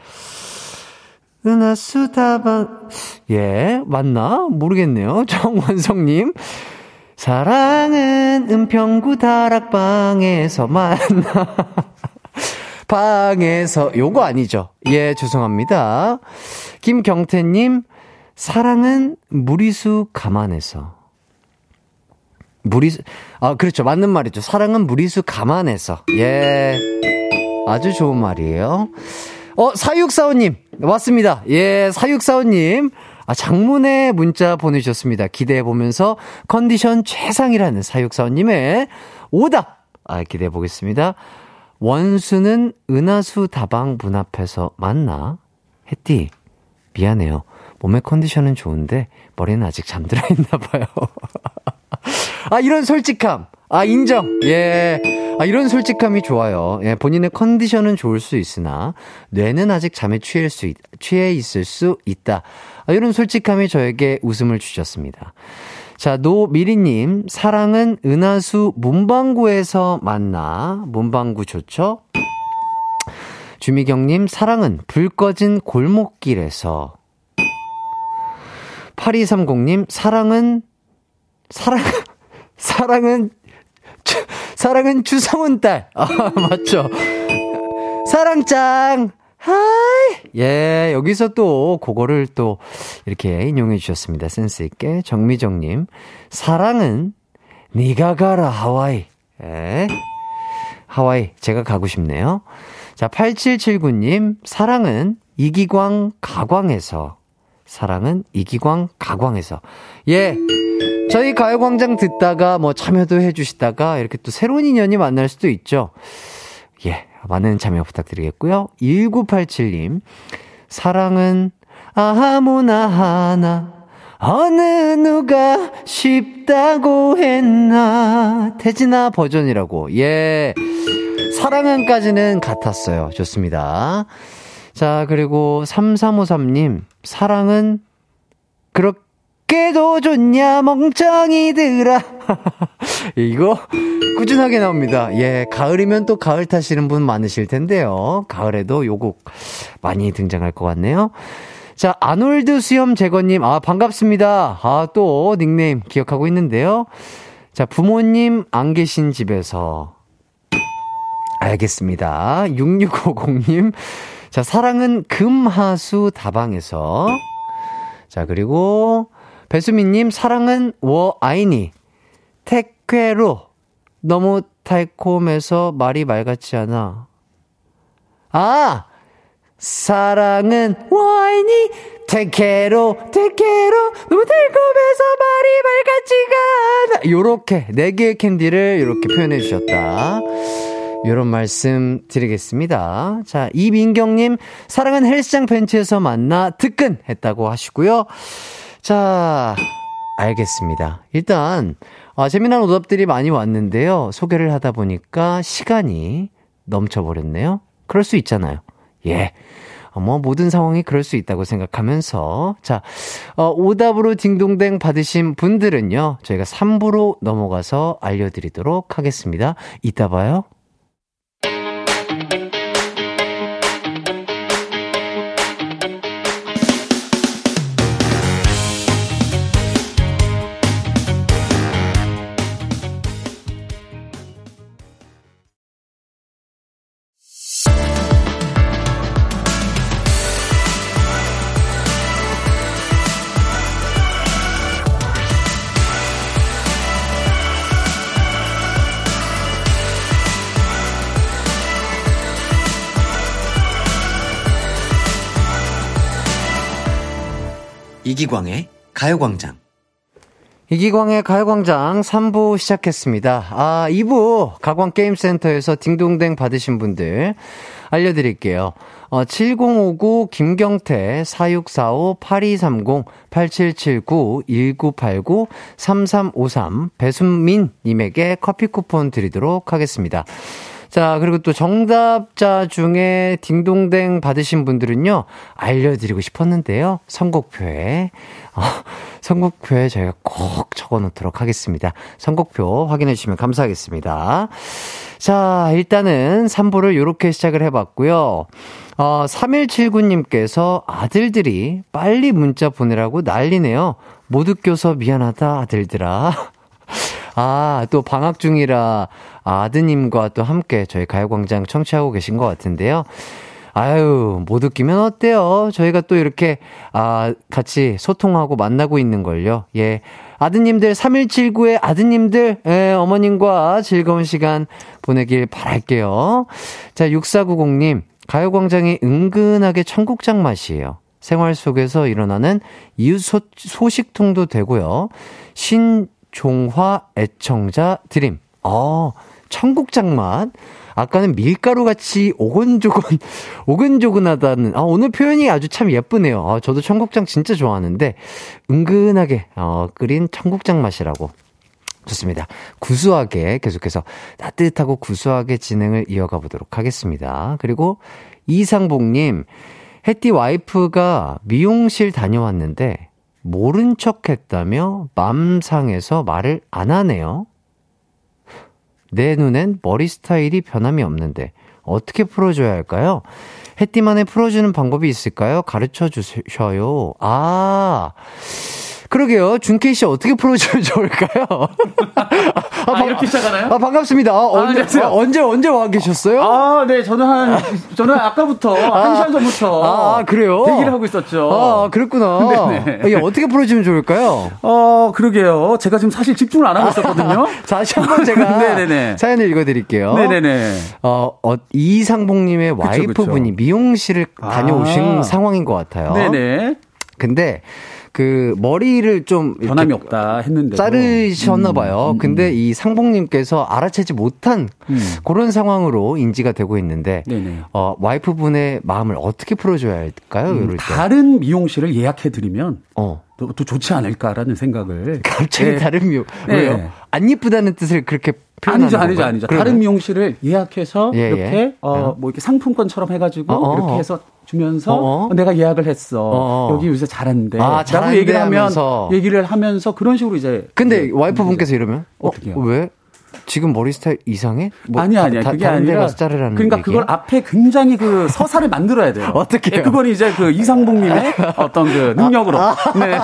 은하수 다방 예, 맞나? 모르겠네요. [LAUGHS] 정원성님. 사랑은 은평구 다락방에서 만나. [LAUGHS] 방에서 요거 아니죠. 예, 죄송합니다. 김경태님. 사랑은 무리수 가만에서. 무리수, 아, 그렇죠. 맞는 말이죠. 사랑은 무리수 감안해서. 예. 아주 좋은 말이에요. 어, 사육사원님. 왔습니다. 예, 사육사원님. 아, 장문의 문자 보내주셨습니다. 기대해보면서 컨디션 최상이라는 사육사원님의 오답. 아, 기대해보겠습니다. 원수는 은하수 다방 문 앞에서 만나? 햇띠, 미안해요. 몸의 컨디션은 좋은데 머리는 아직 잠들어 있나 봐요. [LAUGHS] 아, 이런 솔직함. 아, 인정. 예. 아, 이런 솔직함이 좋아요. 예, 본인의 컨디션은 좋을 수 있으나, 뇌는 아직 잠에 취할 수, 있, 취해 있을 수 있다. 아, 이런 솔직함이 저에게 웃음을 주셨습니다. 자, 노미리님, 사랑은 은하수 문방구에서 만나. 문방구 좋죠? 주미경님, 사랑은 불 꺼진 골목길에서. 8230님, 사랑은, 사랑, [LAUGHS] 사랑은, 주, 사랑은 주성훈 딸. [LAUGHS] 아, 맞죠. 사랑짱! 하이! 예, 여기서 또, 그거를 또, 이렇게 인용해 주셨습니다. 센스있게. 정미정님, 사랑은, 니가 가라, 하와이. 예. 하와이, 제가 가고 싶네요. 자, 8779님, 사랑은 이기광 가광에서. 사랑은 이기광 가광에서. 예. 저희 가요광장 듣다가 뭐 참여도 해주시다가 이렇게 또 새로운 인연이 만날 수도 있죠. 예. 많은 참여 부탁드리겠고요. 1987님, 사랑은 아무나 하나, 어느 누가 쉽다고 했나. 태진아 버전이라고. 예. 사랑은까지는 같았어요. 좋습니다. 자, 그리고 3353님, 사랑은 그렇게 도 좋냐, 멍청이들아. [LAUGHS] 이거 꾸준하게 나옵니다. 예, 가을이면 또 가을 타시는 분 많으실 텐데요. 가을에도 요곡 많이 등장할 것 같네요. 자, 아놀드 수염 제거님, 아, 반갑습니다. 아, 또 닉네임 기억하고 있는데요. 자, 부모님 안 계신 집에서 알겠습니다. 6650님. 자, 사랑은 금하수 다방에서. 자, 그리고 배수민님, 사랑은 워 아이니. 택회로. 너무 달콤해서 말이 말 같지 않아. 아! 사랑은 와인이 택회로 택회로 너무 달콤해서 말이 말 같지가 않아. 요렇게 네 개의 캔디를 이렇게 표현해 주셨다. 요런 말씀 드리겠습니다. 자, 이민경님, 사랑은 헬스장 벤치에서 만나 특근 했다고 하시고요. 자, 알겠습니다. 일단, 아, 재미난 오답들이 많이 왔는데요. 소개를 하다 보니까 시간이 넘쳐버렸네요. 그럴 수 있잖아요. 예. 어, 뭐, 모든 상황이 그럴 수 있다고 생각하면서, 자, 어, 오답으로 딩동댕 받으신 분들은요, 저희가 3부로 넘어가서 알려드리도록 하겠습니다. 이따 봐요. 이기광의 가요광장. 이기광의 가요광장 3부 시작했습니다. 아, 2부 가광게임센터에서 딩동댕 받으신 분들 알려드릴게요. 어, 7059 김경태 4645 8230 8779 1989 3353 배순민 님에게 커피 쿠폰 드리도록 하겠습니다. 자, 그리고 또 정답자 중에 딩동댕 받으신 분들은요, 알려드리고 싶었는데요. 선곡표에, 어, 선곡표에 저희가 꼭 적어 놓도록 하겠습니다. 선곡표 확인해 주시면 감사하겠습니다. 자, 일단은 3부를 이렇게 시작을 해봤고요. 어, 3179님께서 아들들이 빨리 문자 보내라고 난리네요. 못 웃겨서 미안하다, 아들들아. 아, 또 방학 중이라 아드님과 또 함께 저희 가요광장 청취하고 계신 것 같은데요. 아유, 못 웃기면 어때요? 저희가 또 이렇게, 아, 같이 소통하고 만나고 있는 걸요. 예. 아드님들, 3179의 아드님들, 예, 어머님과 즐거운 시간 보내길 바랄게요. 자, 6490님, 가요광장이 은근하게 청국장 맛이에요. 생활 속에서 일어나는 이웃 소, 소식통도 되고요. 신 종화 애청자 드림. 어, 청국장 맛. 아까는 밀가루 같이 오근조근, [LAUGHS] 오근조근하다는, 아, 오늘 표현이 아주 참 예쁘네요. 아, 저도 청국장 진짜 좋아하는데, 은근하게, 어, 끓인 청국장 맛이라고. 좋습니다. 구수하게 계속해서 따뜻하고 구수하게 진행을 이어가 보도록 하겠습니다. 그리고 이상복님, 혜띠 와이프가 미용실 다녀왔는데 모른 척 했다며 맘 상해서 말을 안 하네요. 내 눈엔 머리 스타일이 변함이 없는데 어떻게 풀어줘야 할까요? 햇띠만의 풀어주는 방법이 있을까요? 가르쳐 주셔요. 아, 그러게요. 준케이 씨 어떻게 풀어주면 좋을까요? 아, 아, 이렇게 시작하나요? 아, 반갑습니다. 어, 언제, 아, 언제, 언제 와 계셨어요? 아, 네. 저는 한, 저는 아까부터, 아, 한 시간 전부터. 아, 그래요? 대기를 하고 있었죠. 아, 그랬구나. 네네. [LAUGHS] 이게 어떻게 풀어주면 좋을까요? 어, 그러게요. 제가 지금 사실 집중을 안 하고 있었거든요. [LAUGHS] 다시 한 번 제가 네네네. [LAUGHS] 사연을 읽어드릴게요. 네네네. 어, 어 이상봉님의 와이프분이 미용실을 다녀오신 아. 상황인 것 같아요. 네네. 근데, 그 머리를 좀 변함이 없다 했는데 자르셨나 봐요. 음, 음, 근데 음. 이 상봉님께서 알아채지 못한 음. 그런 상황으로 인지가 되고 있는데 네네. 어 와이프분의 마음을 어떻게 풀어줘야 할까요? 음, 다른 미용실을 예약해 드리면 어. 또, 또, 좋지 않을까라는 생각을 갑자기 네. 다른 미용 네. 왜요? 안 이쁘다는 뜻을 그렇게 아니죠, 아니죠, 아니죠. 다른 미용실을 예약해서 예, 이렇게 예. 어뭐 이렇게 상품권처럼 해가지고 어어. 이렇게 해서 주면서 어어. 내가 예약을 했어. 어어. 여기 요새 잘하는데. 아, 라고 얘기를 하면 하면서. 얘기를 하면서 그런 식으로 이제. 근데 네, 와이프분께서 이러면 어, 어떻게요? 왜? 지금 머리 스타일 이상해? 뭐 아니 아니야. 그게 아니라 그러니까 얘기야? 그걸 앞에 굉장히 그 서사를 만들어야 돼요. 어떻게? 네, 그건 이제 그 이상봉 님의 [LAUGHS] 어떤 그 능력으로 아, 네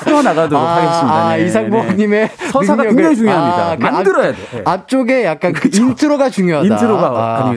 풀어 나가도록 아, 하겠습니다. 아, 네, 이상봉님의 네. 서사가 능력을, 굉장히 중요합니다. 아, 그 만들어야 돼. 네. 앞쪽에 약간 그 intro가 중요하다. intro가 아.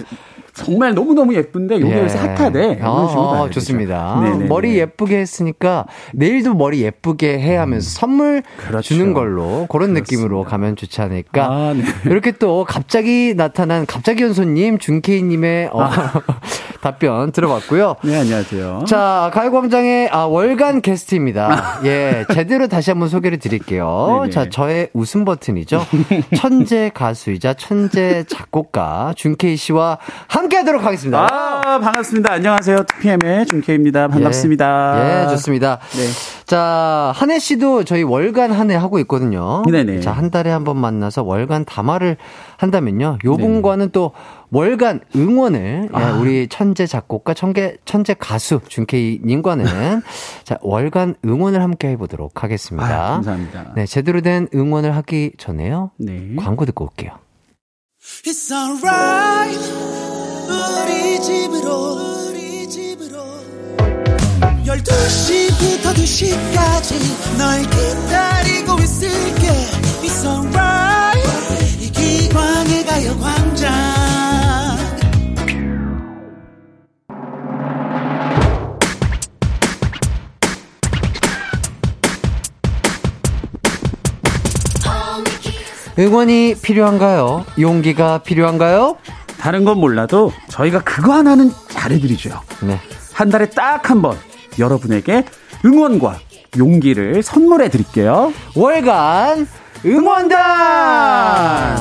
정말 너무너무 예쁜데 요게 요새 예. hot하대. 아, 아 좋습니다. 네네네. 머리 예쁘게 했으니까 내일도 머리 예쁘게 해 하면서 음. 선물 그렇죠. 주는 걸로 그런 그렇습니다. 느낌으로 가면 좋지 않을까. 아, 네. 이렇게 또 갑자기 나타난 갑자기 온 손님 준케이님의 어, 아. [LAUGHS] 답변 들어봤고요. 네, 안녕하세요. 자, 가요광장의 아, 월간 게스트입니다. [LAUGHS] 예, 제대로 다시 한번 소개를 드릴게요. 네네. 자, 저의 웃음 버튼이죠. [LAUGHS] 천재 가수이자 천재 작곡가 준케이 씨와 한 함께 하도록 하겠습니다. 아, 반갑습니다. 안녕하세요. 2PM의 준케입니다. 반갑습니다. 예, 예 좋습니다. 네. 자, 한혜 씨도 저희 월간 한해 하고 있거든요. 네네. 자, 한 달에 한 번 만나서 월간 담화를 한다면요. 요 분과는 또 월간 응원을 예, 아. 우리 천재 작곡가 천재 천재 가수 준케이 님과는 [LAUGHS] 자, 월간 응원을 함께 해 보도록 하겠습니다. 아, 감사합니다. 네, 제대로 된 응원을 하기 전에요. 네. 광고 듣고 올게요. 우리 집으로 우리 집으로 12시부터 2시까지 널 기다리고 있을게 It's alright 이기광의 가요 광장 응원이 필요한가요? 용기가 필요한가요? 다른 건 몰라도 저희가 그거 하나는 잘해드리죠. 네. 한 달에 딱 한 번 여러분에게 응원과 용기를 선물해 드릴게요. 월간 응원단!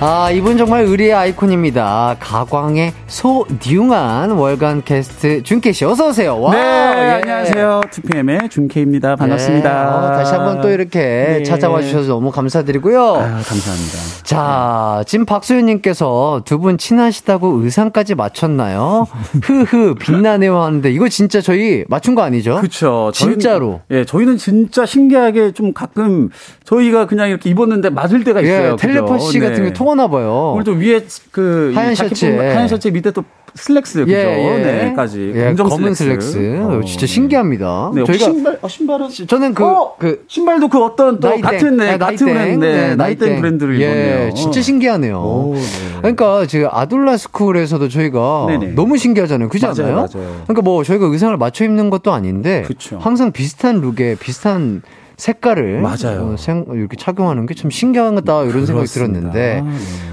아, 이분 정말 의리의 아이콘입니다. 가광의 소뉴한 월간 게스트 준케 씨 어서 오세요. 와, 네, 예. 안녕하세요. 2PM의 준케입니다. 반갑습니다. 네, 어, 다시 한번 또 이렇게 네. 찾아와 주셔서 너무 감사드리고요. 아, 감사합니다. 자, 지금 박소연 님께서 두 분 친하시다고 의상까지 맞췄나요? [LAUGHS] 흐흐, 빛나네요 하는데 이거 진짜 저희 맞춘 거 아니죠? 그렇죠. 진짜로. 예, 저희는 진짜 신기하게 좀 가끔 저희가 그냥 이렇게 입었는데 맞을 때가 예, 있어요. 예, 텔레파시 같은 게 통하나 봐요. 오늘 또 위에 그 하얀 셔츠, 하얀 셔츠 밑에 또 슬랙스 그죠? 예, 예. 네,까지 예, 검은 슬랙스. 슬랙스. 어, 진짜 신기합니다. 네, 저희가 신발 어, 신발은 저는 그, 어, 그 신발도 그 어떤 또 나이땡. 같은 네, 네 같은 브랜드 네, 나이땡 브랜드를 예, 입었네요. 진짜 신기하네요. 오, 네. 그러니까 지금 아둘라 스쿨에서도 저희가 네네. 너무 신기하잖아요. 맞아요, 않아요? 맞아요. 그러니까 뭐 저희가 의상을 맞춰 입는 것도 아닌데 그쵸. 항상 비슷한 룩에 비슷한 색깔을 맞아요. 어, 생, 이렇게 착용하는 게 참 신기하다 이런 그렇습니다. 생각이 들었는데 아, 네.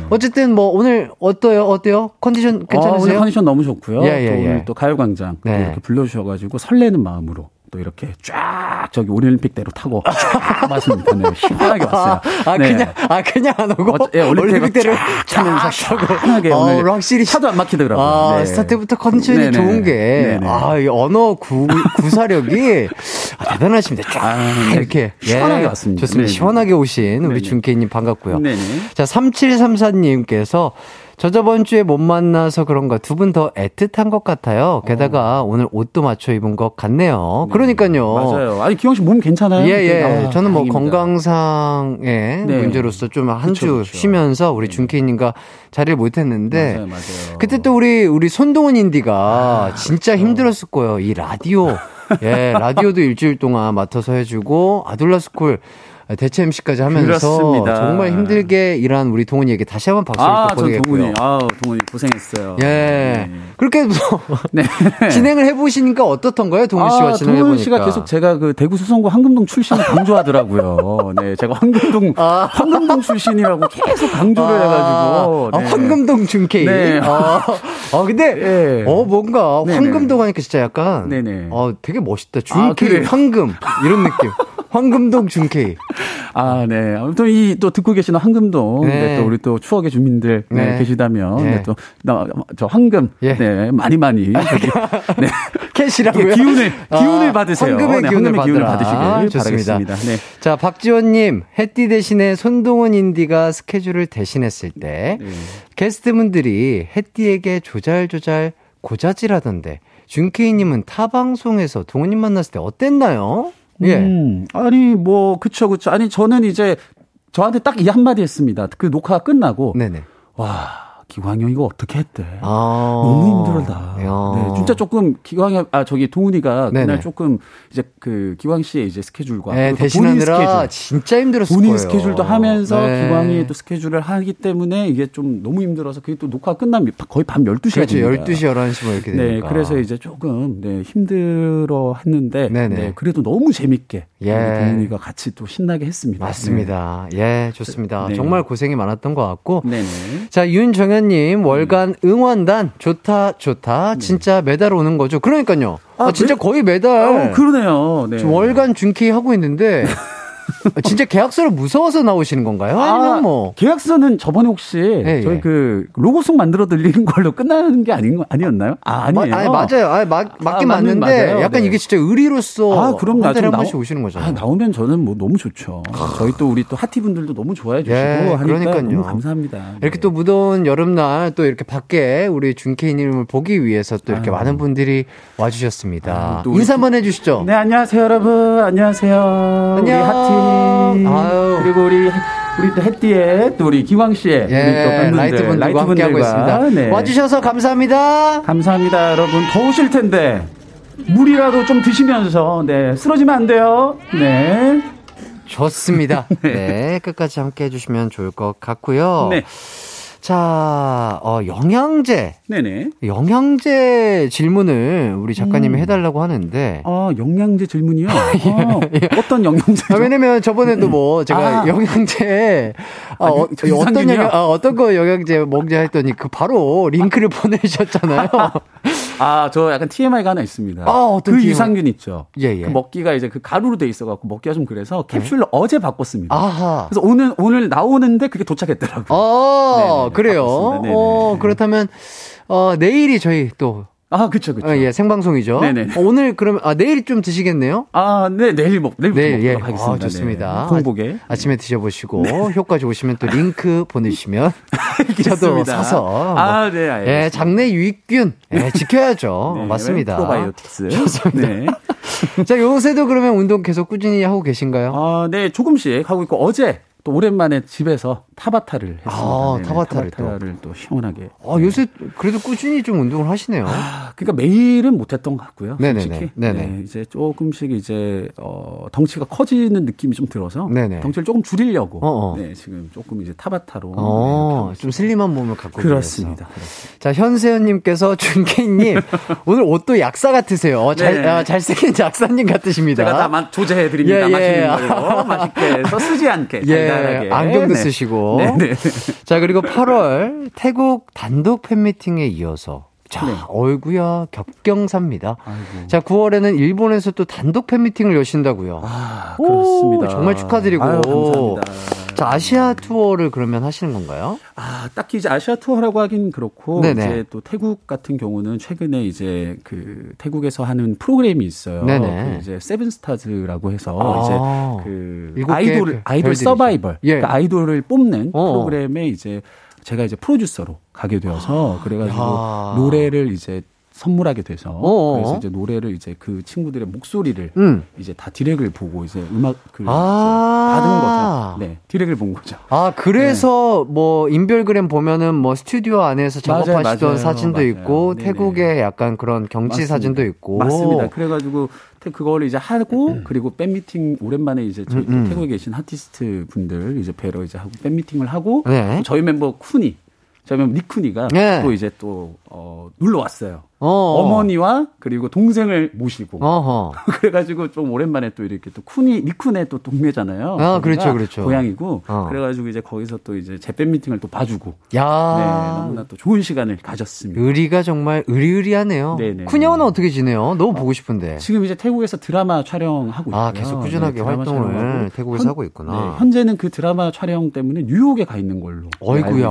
어쨌든 뭐 오늘 어때요? 어때요? 컨디션 괜찮으세요? 어, 오늘 컨디션 너무 좋고요. 예, 예, 또 오늘 예. 또 가요광장 네. 이렇게 불러주셔가지고 설레는 마음으로 또 이렇게 쫙 쫙 저기 올림픽대로 타고 맞습니다. 네, 시원하게 왔어요. 아, 아 네. 그냥 아 그냥 안 오고 어, 예, 올림픽대로 차면서 시원하게 어, 오늘 확실히 차도 안 막히더라고요. 아, 네. 스타트부터 컨디션이 네네. 좋은 게 네네. 아, 이 언어 구, 구사력이 아, 대단하십니다. 쫙 아, 네. 이렇게 시원하게 예, 왔습니다. 좋습니다. 네네. 시원하게 오신 우리 준케이님 반갑고요. 자, 3734님께서 저 저번 주에 못 만나서 그런가 두 분 더 애틋한 것 같아요. 게다가 어. 오늘 옷도 맞춰 입은 것 같네요. 네. 그러니까요. 맞아요. 아니 기영 씨 몸 괜찮아요? 예, 예. 아, 저는 뭐 다행입니다. 건강상의 네. 문제로서 좀 한 주 쉬면서 우리 네. 준케이님과 자리를 못했는데 맞아요, 맞아요. 그때 또 우리 우리 손동훈 인디가 아, 진짜 그렇죠. 힘들었을 거예요. 이 라디오 [LAUGHS] 예, 라디오도 일주일 동안 맡아서 해주고 아둘라스쿨 대체 MC까지 하면서 그렇습니다. 정말 힘들게 일한 우리 동훈이에게 다시 한번 박수를 아, 보내겠고요. 동훈이, 아, 동훈이 고생했어요. 예. 네. 그렇게 [LAUGHS] 네. [LAUGHS] 진행을 해보시니까 어떻던가요, 동훈 씨와 아, 진행해 보니까. 동훈 씨가 계속 제가 그 대구 수성구 황금동 출신을 강조하더라고요. [LAUGHS] 네, 제가 황금동 아. 황금동 출신이라고 계속 강조를 아. 해가지고. 네. 아, 황금동 준케이. 네. 아, 아 근데 네. 어 뭔가 황금동 하니까 진짜 약간 네네. 어 되게 멋있다. 준케이 아, 황금 이런 느낌. 황금동 준케이. 아, 네. 아무튼 이 또 듣고 계시는 황금동, 네. 네. 또 우리 또 추억의 주민들 네. 네. 계시다면, 네. 네. 또, 나, 저 황금, 예. 네. 많이 많이. [LAUGHS] 저기, 네. 캐시라고요? 예, 기운을, 기운을 아, 받으세요. 황금의 네, 기운을, 기운을 받으시길 좋습니다. 바라겠습니다. 네. 자, 박지원님, 햇띠 대신에 손동원 인디가 스케줄을 대신했을 때, 네. 게스트분들이 햇띠에게 조잘조잘 고자질하던데, 준케이님은 타 방송에서 동훈님 만났을 때 어땠나요? 예. 음, 아니 뭐 그쵸 그쵸. 아니 저는 이제 저한테 딱 이 한마디 했습니다. 그 녹화가 끝나고 네네. 와 기광형 이거 어떻게 했대? 아~ 너무 힘들다. 네, 진짜 조금 기광형 아 저기 동훈이가 네네. 그날 조금 이제 그 기광 씨의 이제 스케줄과 네, 대신하느라 스케줄, 진짜 힘들었을 본인 거예요. 스케줄도 하면서 네. 기광이 또 스케줄을 하기 때문에 이게 좀 너무 힘들어서 그게 또 녹화 끝나면 거의 밤 12시가 그렇죠. 됩니다. 12시 11시 뭐 이렇게 네, 되니까. 네, 그래서 이제 조금 네, 힘들어 했는데 네, 그래도 너무 재밌게 예. 동훈이가 같이 또 신나게 했습니다. 맞습니다. 네. 예, 좋습니다. 네. 정말 고생이 많았던 것 같고. 네네. 자, 윤정현 님 월간 응원단 좋다 좋다 네. 진짜 매달 오는 거죠. 그러니까요. 아, 아 진짜 거의 매달. 어, 그러네요. 네. 월간 준케이 하고 있는데 [LAUGHS] 진짜 계약서를 무서워서 나오시는 건가요? 아니면 아, 뭐 계약서는 저번에 혹시 예, 저희 예. 그 로고송 만들어 드리는 걸로 끝나는 게 아닌 거 아니었나요? 아 아니에요. 마, 아니 맞아요. 아 맞, 맞긴 아, 맞는데 맞아요. 약간 네. 이게 진짜 의리로서 아 그럼 나중에 한 번씩 오시는 거잖아요. 아, 나오면 저는 뭐 너무 좋죠. 저희 또 우리 또 핫티 분들도 너무 좋아해 주시고 예, 하니까 그러니까요. 너무 감사합니다. 이렇게 또 무더운 여름날 또 이렇게 밖에 우리 준케이님을 보기 위해서 또 이렇게 아유. 많은 분들이 와주셨습니다. 아, 인사 한번 해주시죠. 네 안녕하세요 여러분 안녕하세요. 안녕. 우리 핫티. 아유. 그리고 우리 우리 또 햇띠의 또 우리 기광 씨의 예, 우리 또 팬분들, 라이트 분들과 라이트 분들과 하고 있습니다. 네. 와주셔서 감사합니다. 감사합니다, 여러분. 더우실 텐데 물이라도 좀 드시면서 네 쓰러지면 안 돼요. 네. 좋습니다. [LAUGHS] 네. 네, 끝까지 함께 해주시면 좋을 것 같고요. 네. 자, 어, 영양제. 네네. 영양제 질문을 우리 작가님이 음. 해달라고 하는데. 아, 영양제 질문이요? [LAUGHS] 예. 아, 어떤 영양제? 아, 왜냐면 저번에도 뭐 제가 아. 영양제, 아, 어, 어떤 영양, 아, 어떤 거 영양제 먹자 했더니 그 바로 링크를 [LAUGHS] 보내주셨잖아요. [LAUGHS] 아, 저 약간 TMI가 하나 있습니다. 아, 어떤 그 TMI? 유산균 있죠. 예, 예. 그 먹기가 이제 그 가루로 돼 있어갖고 먹기가 좀 그래서 네. 캡슐로 네. 어제 바꿨습니다. 아하. 그래서 오늘, 오늘 나오는데 그게 도착했더라고요. 아, 네네, 그래요? 어, 그렇다면, 어, 내일이 저희 또 아, 그쵸, 그쵸. 아, 예, 생방송이죠. 네네. 어, 오늘 그러면, 아, 내일 좀 드시겠네요? 아, 네, 내일 먹, 내일 내일, 예. 하겠습니다. 아, 좋습니다. 네. 공복에. 아, 침에 드셔보시고, 네. [LAUGHS] 효과지 오시면 또 링크 보내주시면, [LAUGHS] 저도 사서. 아, 네, 알겠습니다. 예, 장내 유익균, 예, 지켜야죠. [LAUGHS] 네, 맞습니다. 프로바이오틱스. 좋습니다. 네. 자, 요새도 그러면 운동 계속 꾸준히 하고 계신가요? 아, 네, 조금씩 하고 있고, 어제, 또 오랜만에 집에서 타바타를 했습니다. 아, 타바타를, 타바타를 또. 또. 시원하게. 아, 요새 그래도 꾸준히 좀 운동을 하시네요. 아, 그러니까 매일은 못했던 것 같고요. 네네네. 솔직히. 네네. 네, 이제 조금씩 이제 어, 덩치가 커지는 느낌이 좀 들어서 네네. 덩치를 조금 줄이려고 어어. 네, 지금 조금 이제 타바타로 어, 좀 슬림한 몸을 갖고 그렇습니다. 그렇습니다. 자, 현세현님께서 준케이님 [LAUGHS] 오늘 옷도 약사 같으세요. 어, 잘 네. 아, 잘생긴 약사님 같으십니다. 제가 다 조제해 드립니다. 예, 예. 맛있는 걸로 맛있게 해서 쓰지 않게. [LAUGHS] 예. 네, 안경도 네. 쓰시고. 네, 네. 자, 그리고 8월 태국 단독 팬미팅에 이어서 자, 네. 어이구야, 겹경사입니다. 아이고. 자, 9월에는 일본에서 또 단독 팬미팅을 여신다고요. 아, 그렇습니다. 오, 정말 축하드리고. 아유, 감사합니다. 자, 아시아 투어를 그러면 하시는 건가요? 아, 딱히 이제 아시아 투어라고 하긴 그렇고 네네. 이제 또 태국 같은 경우는 최근에 이제 그 태국에서 하는 프로그램이 있어요. 그 이제 세븐스타즈라고 해서 아, 이제 그 아이돌 아이돌 서바이벌 예. 그러니까 아이돌을 뽑는 어. 프로그램에 이제 제가 이제 프로듀서로 가게 되어서 그래가지고 야. 노래를 이제 선물하게 돼서 어어. 그래서 이제 노래를 이제 그 친구들의 목소리를 음. 이제 다 디렉을 보고 이제 음악을 아~ 받은 거죠. 네, 디렉을 본 거죠. 아 그래서 네. 뭐 인별그램 보면은 뭐 스튜디오 안에서 작업하시던 맞아요, 사진도 맞아요. 있고 네네. 태국의 약간 그런 경치 맞습니다. 사진도 있고 맞습니다. 그래가지고 그걸 이제 하고 음. 그리고 팬 미팅 오랜만에 이제 저희 음, 음. 태국에 계신 핫티스트 분들 이제 뵈러 이제 하고 팬 미팅을 하고 네. 저희 멤버 쿤이 저희 멤버 니쿤이가 네. 또 이제 또 어, 놀러 왔어요. 어어. 어머니와 그리고 동생을 모시고 어허. [LAUGHS] 그래가지고 좀 오랜만에 또 이렇게 또 쿤이 니쿤의 또 동네잖아요. 아 그렇죠 그렇죠. 고향이고 어. 그래가지고 이제 거기서 또 이제 재팬 미팅을 또 봐주고 야 네, 너무나 또 좋은 시간을 가졌습니다. 의리가 정말 의리의리하네요. 네네. 쿤 형은 어떻게 지내요? 너무 어, 보고 싶은데. 지금 이제 태국에서 드라마 촬영하고 있고요. 아 계속 꾸준하게 네, 활동을 태국에서 현, 하고 있구나. 네, 현재는 그 드라마 촬영 때문에 뉴욕에 가 있는 걸로. 어이구야.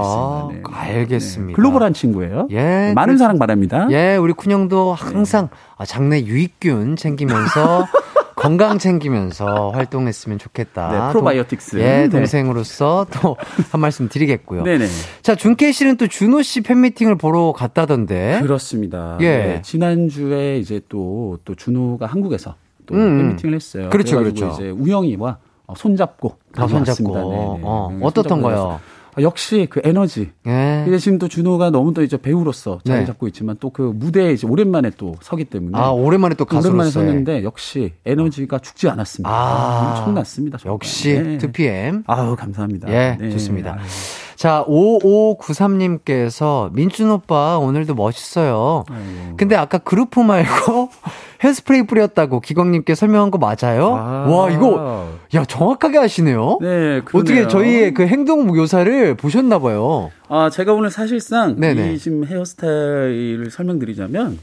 네, 알겠습니다. 네, 글로벌한 친구예요. 예. 많은 사랑 바랍니다. 예, 우리 쿤 형도 항상 네. 장내 유익균 챙기면서 [LAUGHS] 건강 챙기면서 활동했으면 좋겠다. 네, 프로바이오틱스. 예, 네. 동생으로서 또한 말씀 드리겠고요. 네네. 자, 준케이 씨는 또 준호 씨 팬미팅을 보러 갔다던데. 그렇습니다. 예. 네, 지난주에 이제 또, 또 준호가 한국에서 또 음. 팬미팅을 했어요. 그렇죠, 그렇죠. 이제 우영이와 손잡고. 아, 손잡고. 어, 어떻던가요? 아, 역시 그 에너지. 예. 이제 지금 또 준호가 너무 또 이제 배우로서 자리 네. 잡고 있지만 또 그 무대에 이제 오랜만에 또 서기 때문에. 아, 오랜만에 또 가수로서. 오랜만에 섰는데 역시 에너지가 죽지 않았습니다. 아, 엄청났습니다. 정말. 역시 네. 2PM. 아우, 감사합니다. 예, 네. 좋습니다. 아유. 자, 5593님께서 민준 오빠 오늘도 멋있어요. 아이고. 근데 아까 그루프 말고 헤어스프레이 뿌렸다고 기광님께 설명한 거 맞아요? 아. 와, 이거, 야, 정확하게 하시네요? 네, 그러네요. 어떻게 저희의 그 행동 묘사를 보셨나봐요. 아, 제가 오늘 사실상 네네. 이 지금 헤어스타일을 설명드리자면,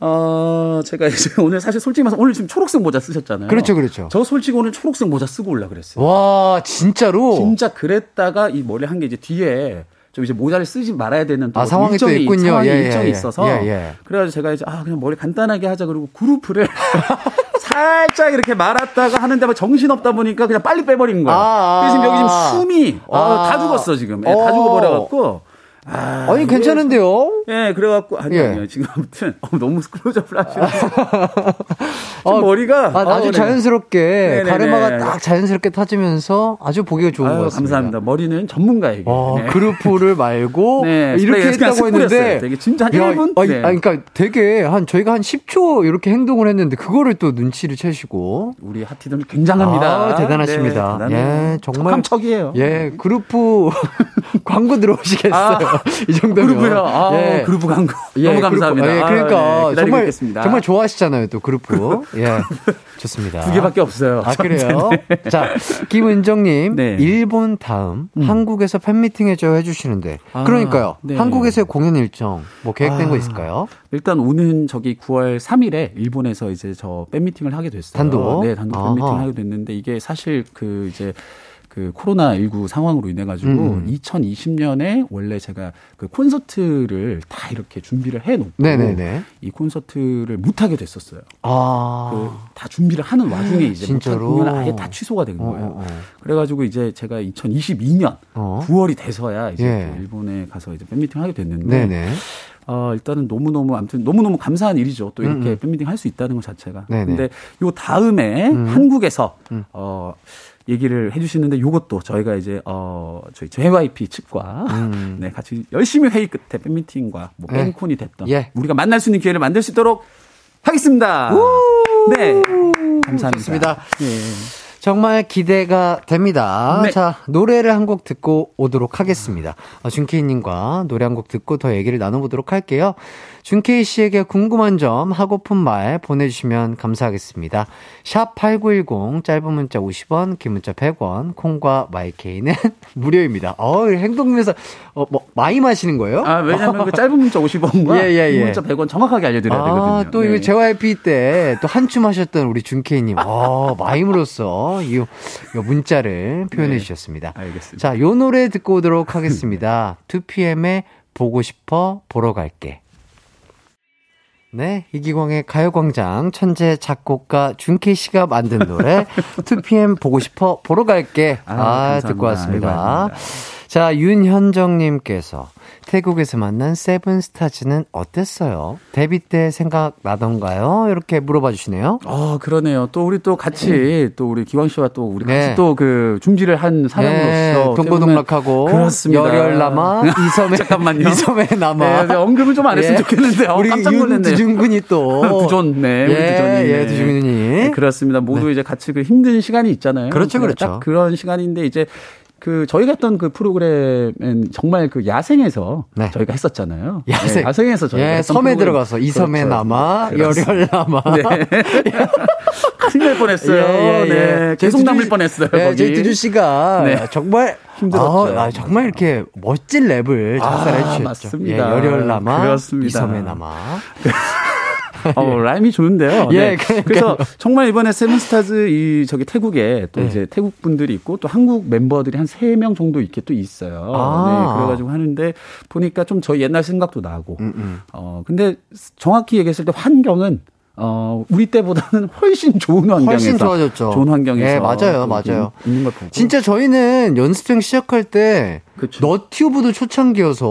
어, 제가 이제 [LAUGHS] 오늘 사실 솔직히 말해서 오늘 지금 초록색 모자 쓰셨잖아요. 그렇죠, 그렇죠. 저 솔직히 오늘 초록색 모자 쓰고 올라 그랬어요. 와, 진짜로? 진짜 그랬다가 이 머리 한 게 이제 뒤에 좀 이제 모자를 쓰지 말아야 되는 또 아, 상황이 일정이, 또 있군요. 상황이 예, 예 일정이 예, 있어서 예, 예. 그래가지고 제가 이제 아 그냥 머리 간단하게 하자 그리고 그루프를 [LAUGHS] 살짝 이렇게 말았다가 하는데 막 정신 없다 보니까 그냥 빨리 빼버린 거예요. 아, 그래서 지금 여기 지금 숨이 아, 어, 다 죽었어 지금 예, 다 죽어버려갖고 아, 아니 괜찮은데요? 예, 그래갖고 아니 예. 아니요 지금 아무튼 어, 너무 클로즈업을 하시는 어, 머리가 아, 주 어, 네. 자연스럽게 네네네. 가르마가 딱 자연스럽게 타지면서 아주 보기가 좋은 아유, 것 같습니다. 감사합니다. 머리는 전문가에게 어, 네. 그루프를 말고 [LAUGHS] 네, 이렇게 했다고 했는데 되게 진짜 한 야, 1분? 아, 네. 아, 그러니까 되게 한 저희가 한 10초 이렇게 행동을 했는데 그거를 또 눈치를 채시고 우리 하티들 굉장합니다. 아, 대단하십니다. 네, 예, 정말 척이에요. 예, 그루프 [LAUGHS] 광고 들어오시겠어요. 아, 이 정도면. 그루프요. 아, 네. 그루프 광고. 예, 너무 감사합니다. 그루프, 예, 그러니까 아, 네, 정말 있겠습니다. 정말 좋아하시잖아요, 또 그루프. 예. 좋습니다. 두 개밖에 없어요. 아, 그래요? 자, 김은정 님, 네. 일본 다음 음. 한국에서 팬미팅 해줘 해 주시는데. 아, 그러니까요. 네. 한국에서의 공연 일정, 뭐 계획된 아, 거 있을까요? 일단 오는 저기 9월 3일에 일본에서 이제 저 팬미팅을 하게 됐어요. 단독? 네, 단독 팬미팅을 하게 됐는데 이게 사실 그 이제 그 코로나 19 상황으로 인해 가지고 음. 2020년에 원래 제가 그 콘서트를 다 이렇게 준비를 해 놓고. 이 콘서트를 못 하게 됐었어요. 아. 그 다 준비를 하는 와중에 이제 진짜로 공연 아예 다 취소가 된 거예요. 어, 어, 어. 그래 가지고 이제 제가 2022년 어. 9월이 돼서야 이제 예. 일본에 가서 이제 팬미팅 하게 됐는데 네네. 어, 일단은 너무너무, 아무튼 너무너무 감사한 일이죠. 또 이렇게 음. 음. 팬미팅 할 수 있다는 것 자체가. 네네. 근데 요 다음에 음. 한국에서, 음. 어, 얘기를 해주시는데 요것도 저희가 이제 어 저희 JYP 측과 음. [LAUGHS] 네 같이 열심히 회의 끝에 팬미팅과 뭐 네. 팬콘이 됐던 예. 우리가 만날 수 있는 기회를 만들 수 있도록 하겠습니다. 네 감사합니다. 좋습니다. 예. 정말 기대가 됩니다. 네. 자, 노래를 한 곡 듣고 오도록 하겠습니다. 어, 준케이님과 노래 한 곡 듣고 더 얘기를 나눠보도록 할게요. 준케이 씨에게 궁금한 점, 하고픈 말 보내주시면 감사하겠습니다. 샵 8910, 짧은 문자 50원, 긴 문자 100원, 콩과 마이케이는 [LAUGHS] 무료입니다. 어, 행동면서, 어, 뭐, 많이 마시는 거예요? 아, 왜냐면 그 짧은 문자 50원과 [LAUGHS] 예, 예, 예. 긴 문자 100원 정확하게 알려드려야 아, 되거든요. 또 네. 이거 JYP 때 또 한춤 하셨던 우리 준케이님, 어, 마임으로써 이, 이 문자를 표현해 네, 주셨습니다. 알겠습니다. 자, 요 노래 듣고 오도록 하겠습니다. [LAUGHS] 2PM의 보고 싶어 보러 갈게. 네, 이기광의 가요광장 천재 작곡가 준케 씨가 만든 노래 [LAUGHS] 2PM 보고 싶어 보러 갈게. 아, 아 듣고 왔습니다. 자, 윤현정님께서 태국에서 만난 세븐스타즈는 어땠어요? 데뷔 때 생각나던가요? 이렇게 물어봐 주시네요. 아, 그러네요. 또 우리 또 같이 네. 또 우리 기광 씨와 또 우리 같이 네. 또그 중지를 한 사람으로서 네. 동고동락하고 그렇습니다. 열혈 남아 [LAUGHS] 이섬에 잠깐만요. 이섬에 남아. 네, 네, 언급을 좀 안 했으면 예. 좋겠는데요. 우리 두준군이 또 [LAUGHS] 두존 네. 예, 두존이. 예, 두준군이. 네, 그렇습니다. 모두 네. 이제 같이 그 힘든 시간이 있잖아요. 그렇죠, 그렇죠. 딱 그런 시간인데 이제 그 저희가 했던 그 프로그램은 정말 그 야생에서 네. 저희가 했었잖아요. 야생. 네, 야생에서 저희가 예, 섬에 프로그램. 들어가서 이 섬에 그렇죠. 남아 열혈 남아. 네. [LAUGHS] 큰일 날 뻔했어요. 예, 예, 네. 계속 남을 뻔했어요. 예, 두주 씨가 네. 정말 힘들었죠. 아, 정말 이렇게 멋진 랩을 작사를 아, 해주셨죠. 맞습니다. 예, 열혈 남아 그렇습니다. 이 섬에 남아. [LAUGHS] 어, [LAUGHS] 라임이 좋은데요. 예, 네. 그래서 정말 이번에 세븐스타즈 이 저기 태국에 또 네. 이제 태국 분들이 있고 또 한국 멤버들이 한 세 명 정도 이렇게 또 있어요. 아. 네, 그래가지고 하는데 보니까 좀 저희 옛날 생각도 나고. 음, 음. 어, 근데 정확히 얘기했을 때 환경은 어, 우리 때보다는 훨씬 좋은 환경에서 훨씬 좋아졌죠. 좋은 환경에서 네, 맞아요. 맞아요. 있는 걸 보고. 진짜 저희는 연습생 시작할 때 그쵸. 너튜브도 초창기여서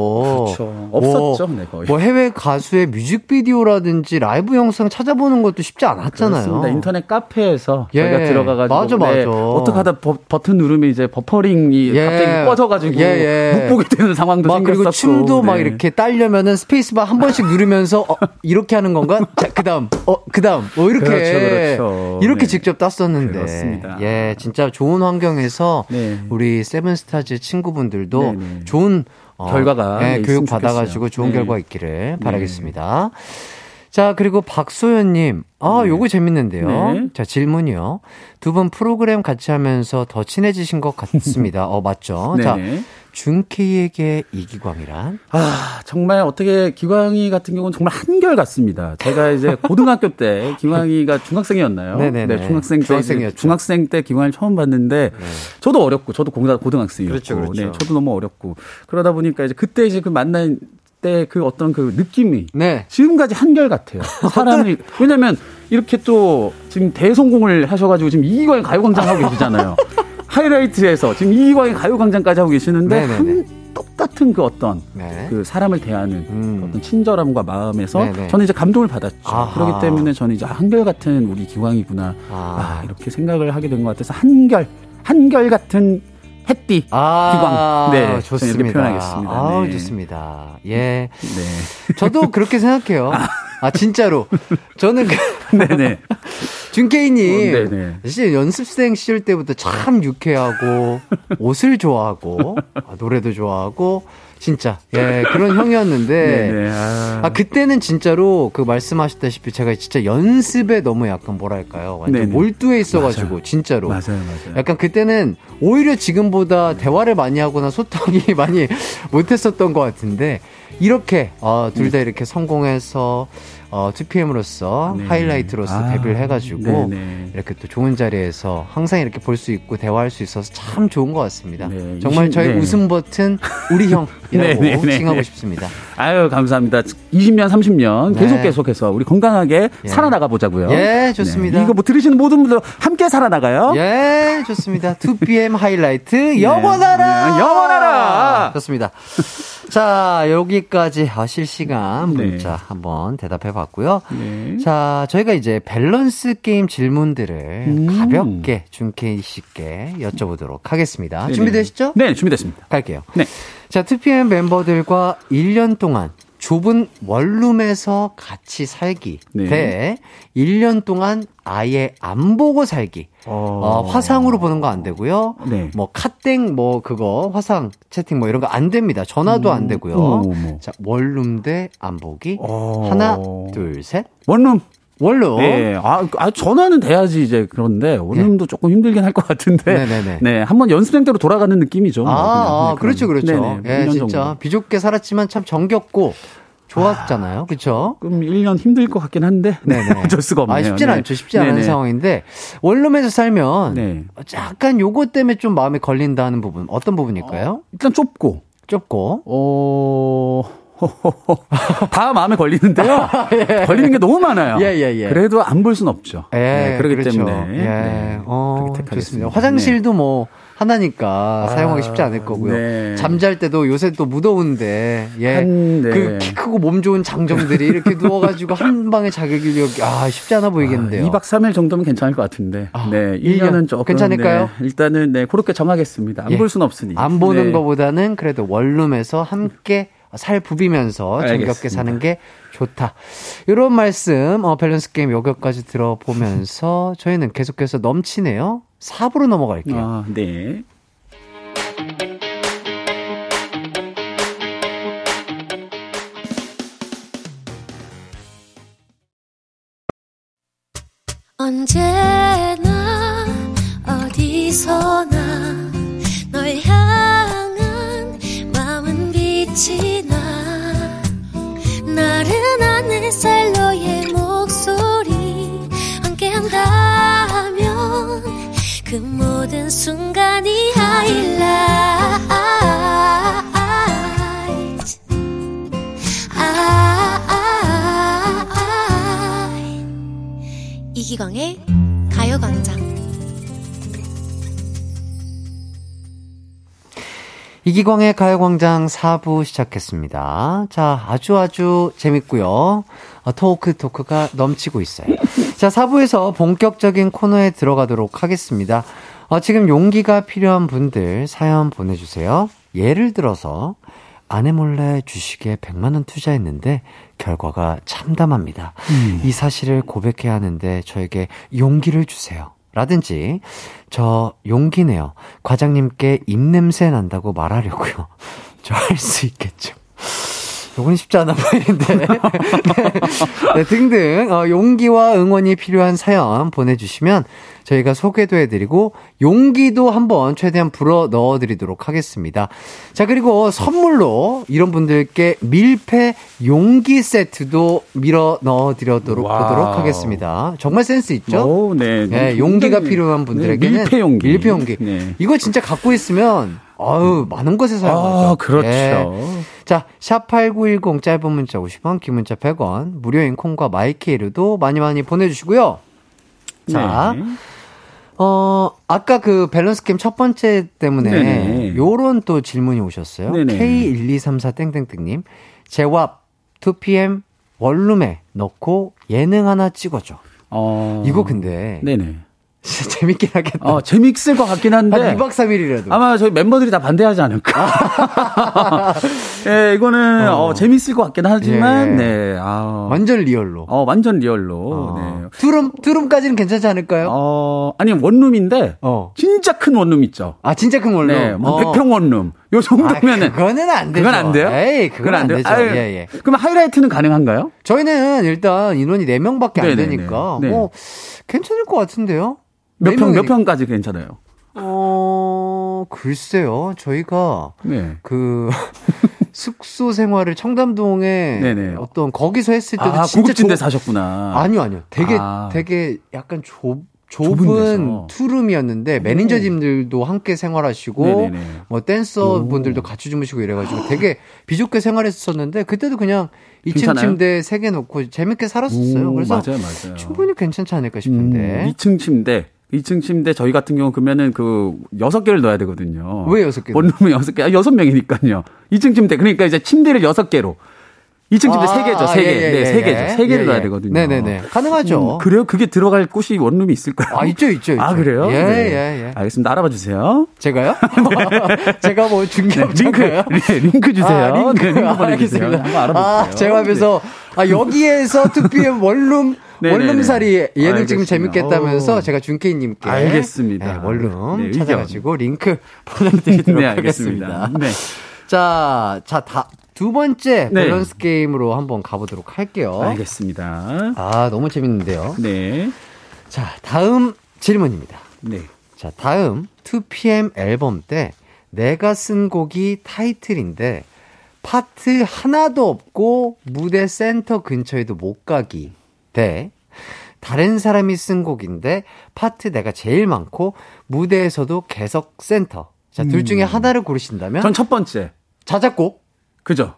그렇죠. 없었죠, 뭐, 네, 거의. 뭐 해외 가수의 뮤직비디오라든지 라이브 영상 찾아보는 것도 쉽지 않았잖아요. 그렇습니다. 인터넷 카페에서 예, 저희가 들어가가지고 맞아, 맞아. 네, 어떻게 하다 버, 버튼 누르면 이제 버퍼링이 예, 갑자기 꺼져가지고 예, 예. 못 보게 되는 상황도 생겼었고 그리고 춤도 네. 막 이렇게 딸려면은 스페이스바 한 번씩 누르면서 어, 이렇게 하는 건가? 자 그다음 어 그다음 뭐 이렇게 그렇죠, 그렇죠. 이렇게 네. 직접 땄었는데 그렇습니다. 예 진짜 좋은 환경에서 네. 우리 세븐스타즈 친구분들도 네네. 네. 좋은 어, 결과가 네, 교육 받아가지고 좋은 네. 결과 있기를 네. 바라겠습니다. 자, 그리고 박소연님. 아, 네. 요거 재밌는데요. 네. 자, 질문이요. 두 분 프로그램 같이 하면서 더 친해지신 것 같습니다. [LAUGHS] 어, 맞죠? 네. 자, 준케이에게 이기광이란? 아, 정말 어떻게 기광이 같은 경우는 정말 한결 같습니다. 제가 이제 고등학교 때 [LAUGHS] 기광이가 중학생이었나요? 네네네. 네, 중학생 때 중학생이었죠. 중학생 때 기광이를 처음 봤는데 네. 저도 어렵고 저도 고등학생이었고 그렇죠, 그렇죠. 네, 저도 너무 어렵고 그러다 보니까 이제 그때 이제 그 만난 때 그 어떤 그 느낌이 네. 지금까지 한결 같아요. [LAUGHS] 사람이 왜냐면 이렇게 또 지금 대성공을 하셔가지고 지금 이광 가요광장 하고 계시잖아요. [LAUGHS] 하이라이트에서 지금 이광의 가요광장까지 하고 계시는데 한 똑같은 그 어떤 네. 그 사람을 대하는 음. 어떤 친절함과 마음에서 네네. 저는 이제 감동을 받았죠. 아하. 그렇기 때문에 저는 이제 한결 같은 우리 기광이구나 아. 아, 이렇게 생각을 하게 된 것 같아서 한결 한결 같은 햇띠 아, 기광 네 좋습니다. 표현하겠습니다. 아 네. 좋습니다. 예, 네. 저도 그렇게 생각해요. 아 진짜로 저는 그 네네 [LAUGHS] 준케이님 어, 사실 연습생 시절 때부터 참 유쾌하고 옷을 좋아하고 아, 노래도 좋아하고 진짜 예 그런 형이었는데 네네, [LAUGHS] 아. 아. 그때는 진짜로 그 말씀하셨다시피 제가 진짜 연습에 너무 약간 뭐랄까요 완전 네네. 몰두해 있어가지고 맞아요. 진짜로 맞아요 맞아요 약간 그때는 오히려 지금보다 대화를 많이 하거나 소통이 [LAUGHS] 많이 못했었던 것 같은데 이렇게 어, 둘다 네. 이렇게 성공해서 어, 2PM으로서 네. 하이라이트로서 아, 데뷔를 해가지고 네네. 이렇게 또 좋은 자리에서 항상 이렇게 볼 수 있고 대화할 수 있어서 참 좋은 것 같습니다. 네. 정말 20, 저희 네. 웃음 버튼 우리 형이라고 [LAUGHS] 칭하고 싶습니다. 아유 감사합니다. 20년 30년 계속 계속해서 우리 건강하게 예. 살아나가 보자고요. 예 좋습니다. 이거 뭐 들으시는 모든 분들 함께 살아나가요. 예 좋습니다. 2PM 하이라이트 네. [LAUGHS] 영원하라 영원하라 좋습니다. 자 여기까지 실시간 문자 네. 한번 대답해 봤고요. 네. 자, 저희가 이제 밸런스 게임 질문들을 음. 가볍게 준케이 씨께 여쭤보도록 하겠습니다. 네네. 준비되시죠? 네, 준비됐습니다. 갈게요. 네. 자, 2PM 멤버들과 1년 동안 좁은 원룸에서 같이 살기 네. 대 1년 동안 아예 안 보고 살기. 어, 어 화상으로 보는 거 안 되고요. 네. 뭐 카땡 뭐 그거 화상 채팅 뭐 이런 거 안 됩니다. 전화도 음, 안 되고요. 음, 자 원룸 대 안 보기. 어... 하나 둘 셋. 원룸. 원룸. 네. 아, 아, 전화는 돼야지 이제 그런데 원룸도 네. 조금 힘들긴 할 것 같은데. 네네네. 네. 한번 연습생대로 돌아가는 느낌이죠. 아, 아 네, 그렇죠, 그렇죠. 네네, 예, 진짜 정도. 비좁게 살았지만 참 정겹고 좋았잖아요. 그렇죠? 그럼 1년 힘들 것 같긴 한데. 네네. [LAUGHS] 어쩔 수가 없네요. 아, 쉽진 네. 않죠. 쉽지 않은 네네. 상황인데 원룸에서 살면 네. 약간 요것 때문에 좀 마음에 걸린다는 부분 어떤 부분일까요? 어, 일단 좁고 좁고 어 [LAUGHS] 다 마음에 걸리는데요. [LAUGHS] 예. 걸리는 게 너무 많아요. 예, 예, 예. 그래도 안볼 수는 없죠. 예, 네, 그렇기 그렇죠. 때문에. 예. 네, 어, 좋습니다. 화장실도 네. 뭐 하나니까 아, 사용하기 쉽지 않을 거고요. 네. 잠잘 때도 요새 또 무더운데 예. 한, 네. 그키 크고 몸 좋은 장정들이 이렇게 [LAUGHS] 누워 가지고 한 방에 자격일력 아 쉽지 않아 보이겠는데요. 아, 2박 3일 정도면 괜찮을 것 같은데. 아, 네, 1년은 조금 괜찮을까요? 네, 일단은 네 그렇게 정하겠습니다. 안볼 예. 수는 없으니. 안 보는 네. 것보다는 그래도 원룸에서 함께 살 부비면서 정겹게 사는 게 좋다. 이런 말씀, 어, 밸런스 게임 여기까지 들어보면서 저희는 계속해서 넘치네요. 4부로 넘어갈게요. 아, 네. 언제 모든 순간이 하이라이트 이기광의 가요광장 이기광의 가요광장 4부 시작했습니다. 자, 아주 아주 재밌고요. 어, 토크 토크가 넘치고 있어요. 자, 4부에서 본격적인 코너에 들어가도록 하겠습니다. 어, 지금 용기가 필요한 분들 사연 보내주세요. 예를 들어서 아내 몰래 주식에 100만 원 투자했는데 결과가 참담합니다. 음. 이 사실을 고백해야 하는데 저에게 용기를 주세요. 라든지 저 용기네요. 과장님께 입냄새 난다고 말하려고요. [LAUGHS] 저 할 수 있겠죠. 요건 쉽지 않아 보이는데. [LAUGHS] 네, 등등, 어, 용기와 응원이 필요한 사연 보내주시면 저희가 소개도 해드리고 용기도 한번 최대한 불어 넣어드리도록 하겠습니다. 자 그리고 선물로 이런 분들께 밀폐 용기 세트도 밀어 넣어드리도록 하도록 하겠습니다. 정말 센스 있죠? 오, 네, 네, 용기가 필요한 분들에게는 네, 밀폐 용기. 밀폐 용기. 네. 이거 진짜 갖고 있으면 아유 많은 곳에 사용하죠. 아, 그렇죠. 네. 자, 샵8910 짧은 문자 50원, 긴 문자 100원, 무료인 콩과 마이케이르도 많이 많이 보내주시고요. 자, 네. 어, 아까 그 밸런스 게임 첫 번째 때문에 네네. 요런 또 질문이 오셨어요. K1234땡땡땡님. 제왑 2PM 원룸에 넣고 예능 하나 찍어줘. 어... 이거 근데 네네. 진짜 재밌긴 하겠다. 어, 재밌을 것 같긴 한데. 한 2박 3일이라도. 아마 저희 멤버들이 다 반대하지 않을까. [LAUGHS] 예, 이거는, 어. 어. 재밌을 것 같긴 하지만, 예, 예. 네. 아. 완전 리얼로. 어, 완전 리얼로. 어. 네. 투룸, 투룸까지는 괜찮지 않을까요? 어, 아니, 원룸인데, 어. 진짜 큰 원룸 있죠. 아, 진짜 큰 원룸? 네. 뭐, 어. 100평 원룸. 요 정도면은. 아, 그거는 안 되죠. 그건 안 돼요? 에이, 그건, 그건 안, 안 되죠. 아유, 예, 예. 그럼 하이라이트는 가능한가요? 저희는 일단 인원이 4명밖에 안 네네네. 되니까, 네. 뭐, 괜찮을 것 같은데요? 몇 평, 몇 평까지 괜찮아요? 어, 글쎄요. 저희가 네. 그 [LAUGHS] 숙소 생활을 청담동에 네네. 어떤 거기서 했을 때도 아, 진짜 고급진데 조... 사셨구나. 아니요, 아니요. 되게 아. 되게 약간 좁 좁은 투룸이었는데 매니저님들도 함께 생활하시고 네네네. 뭐 댄서 분들도 같이 주무시고 이래가지고 되게 비좁게 생활했었는데 그때도 그냥 2층 침대 3개 놓고 재밌게 살았었어요. 오, 그래서 맞아요, 맞아요. 충분히 괜찮지 않을까 싶은데. 음, 2층 침대 2층 침대 저희 같은 경우 그러면은 그 여섯 개를 넣어야 되거든요. 왜 여섯 개? 원룸은 여섯 개. 아, 여섯 명이니까요. 2층 침대. 그러니까 이제 침대를 여섯 개로. 2층 침대 아, 3개죠, 3개. 예, 예, 네, 3개죠. 예, 3개를 예, 넣어야 되거든요. 네네네. 가능하죠. 음, 그래요? 그게 들어갈 곳이 원룸이 있을까요? 아, 있죠, 있죠, 있죠. 아, 그래요? 예, 네. 예, 예. 알겠습니다. 알아봐 주세요. 제가요? 네. [LAUGHS] 제가 뭐 중개 네, 링크, 네, 링크 주세요. 아, 링크, 네, 링크 보내주세요. 한번 알아보세요. 아, 제가 하면서, 아, 여기에서 2PM 원룸 원룸살이 예능 지금 재밌겠다면서 제가 준케이님께 알겠습니다. 네, 원룸 네, 찾아가지고 링크 [LAUGHS] 보내드리도록 네, 하겠습니다. 네. 자, 자, 다, 두 번째 네. 밸런스 게임으로 한번 가보도록 할게요. 알겠습니다. 아, 너무 재밌는데요. 네. 자, 다음 질문입니다. 네. 자, 다음 2PM 앨범 때 내가 쓴 곡이 타이틀인데 파트 하나도 없고 무대 센터 근처에도 못 가기 대 다른 사람이 쓴 곡인데 파트 내가 제일 많고 무대에서도 계속 센터. 자, 둘 중에 음. 하나를 고르신다면 전 첫 번째. 자작곡. 그죠?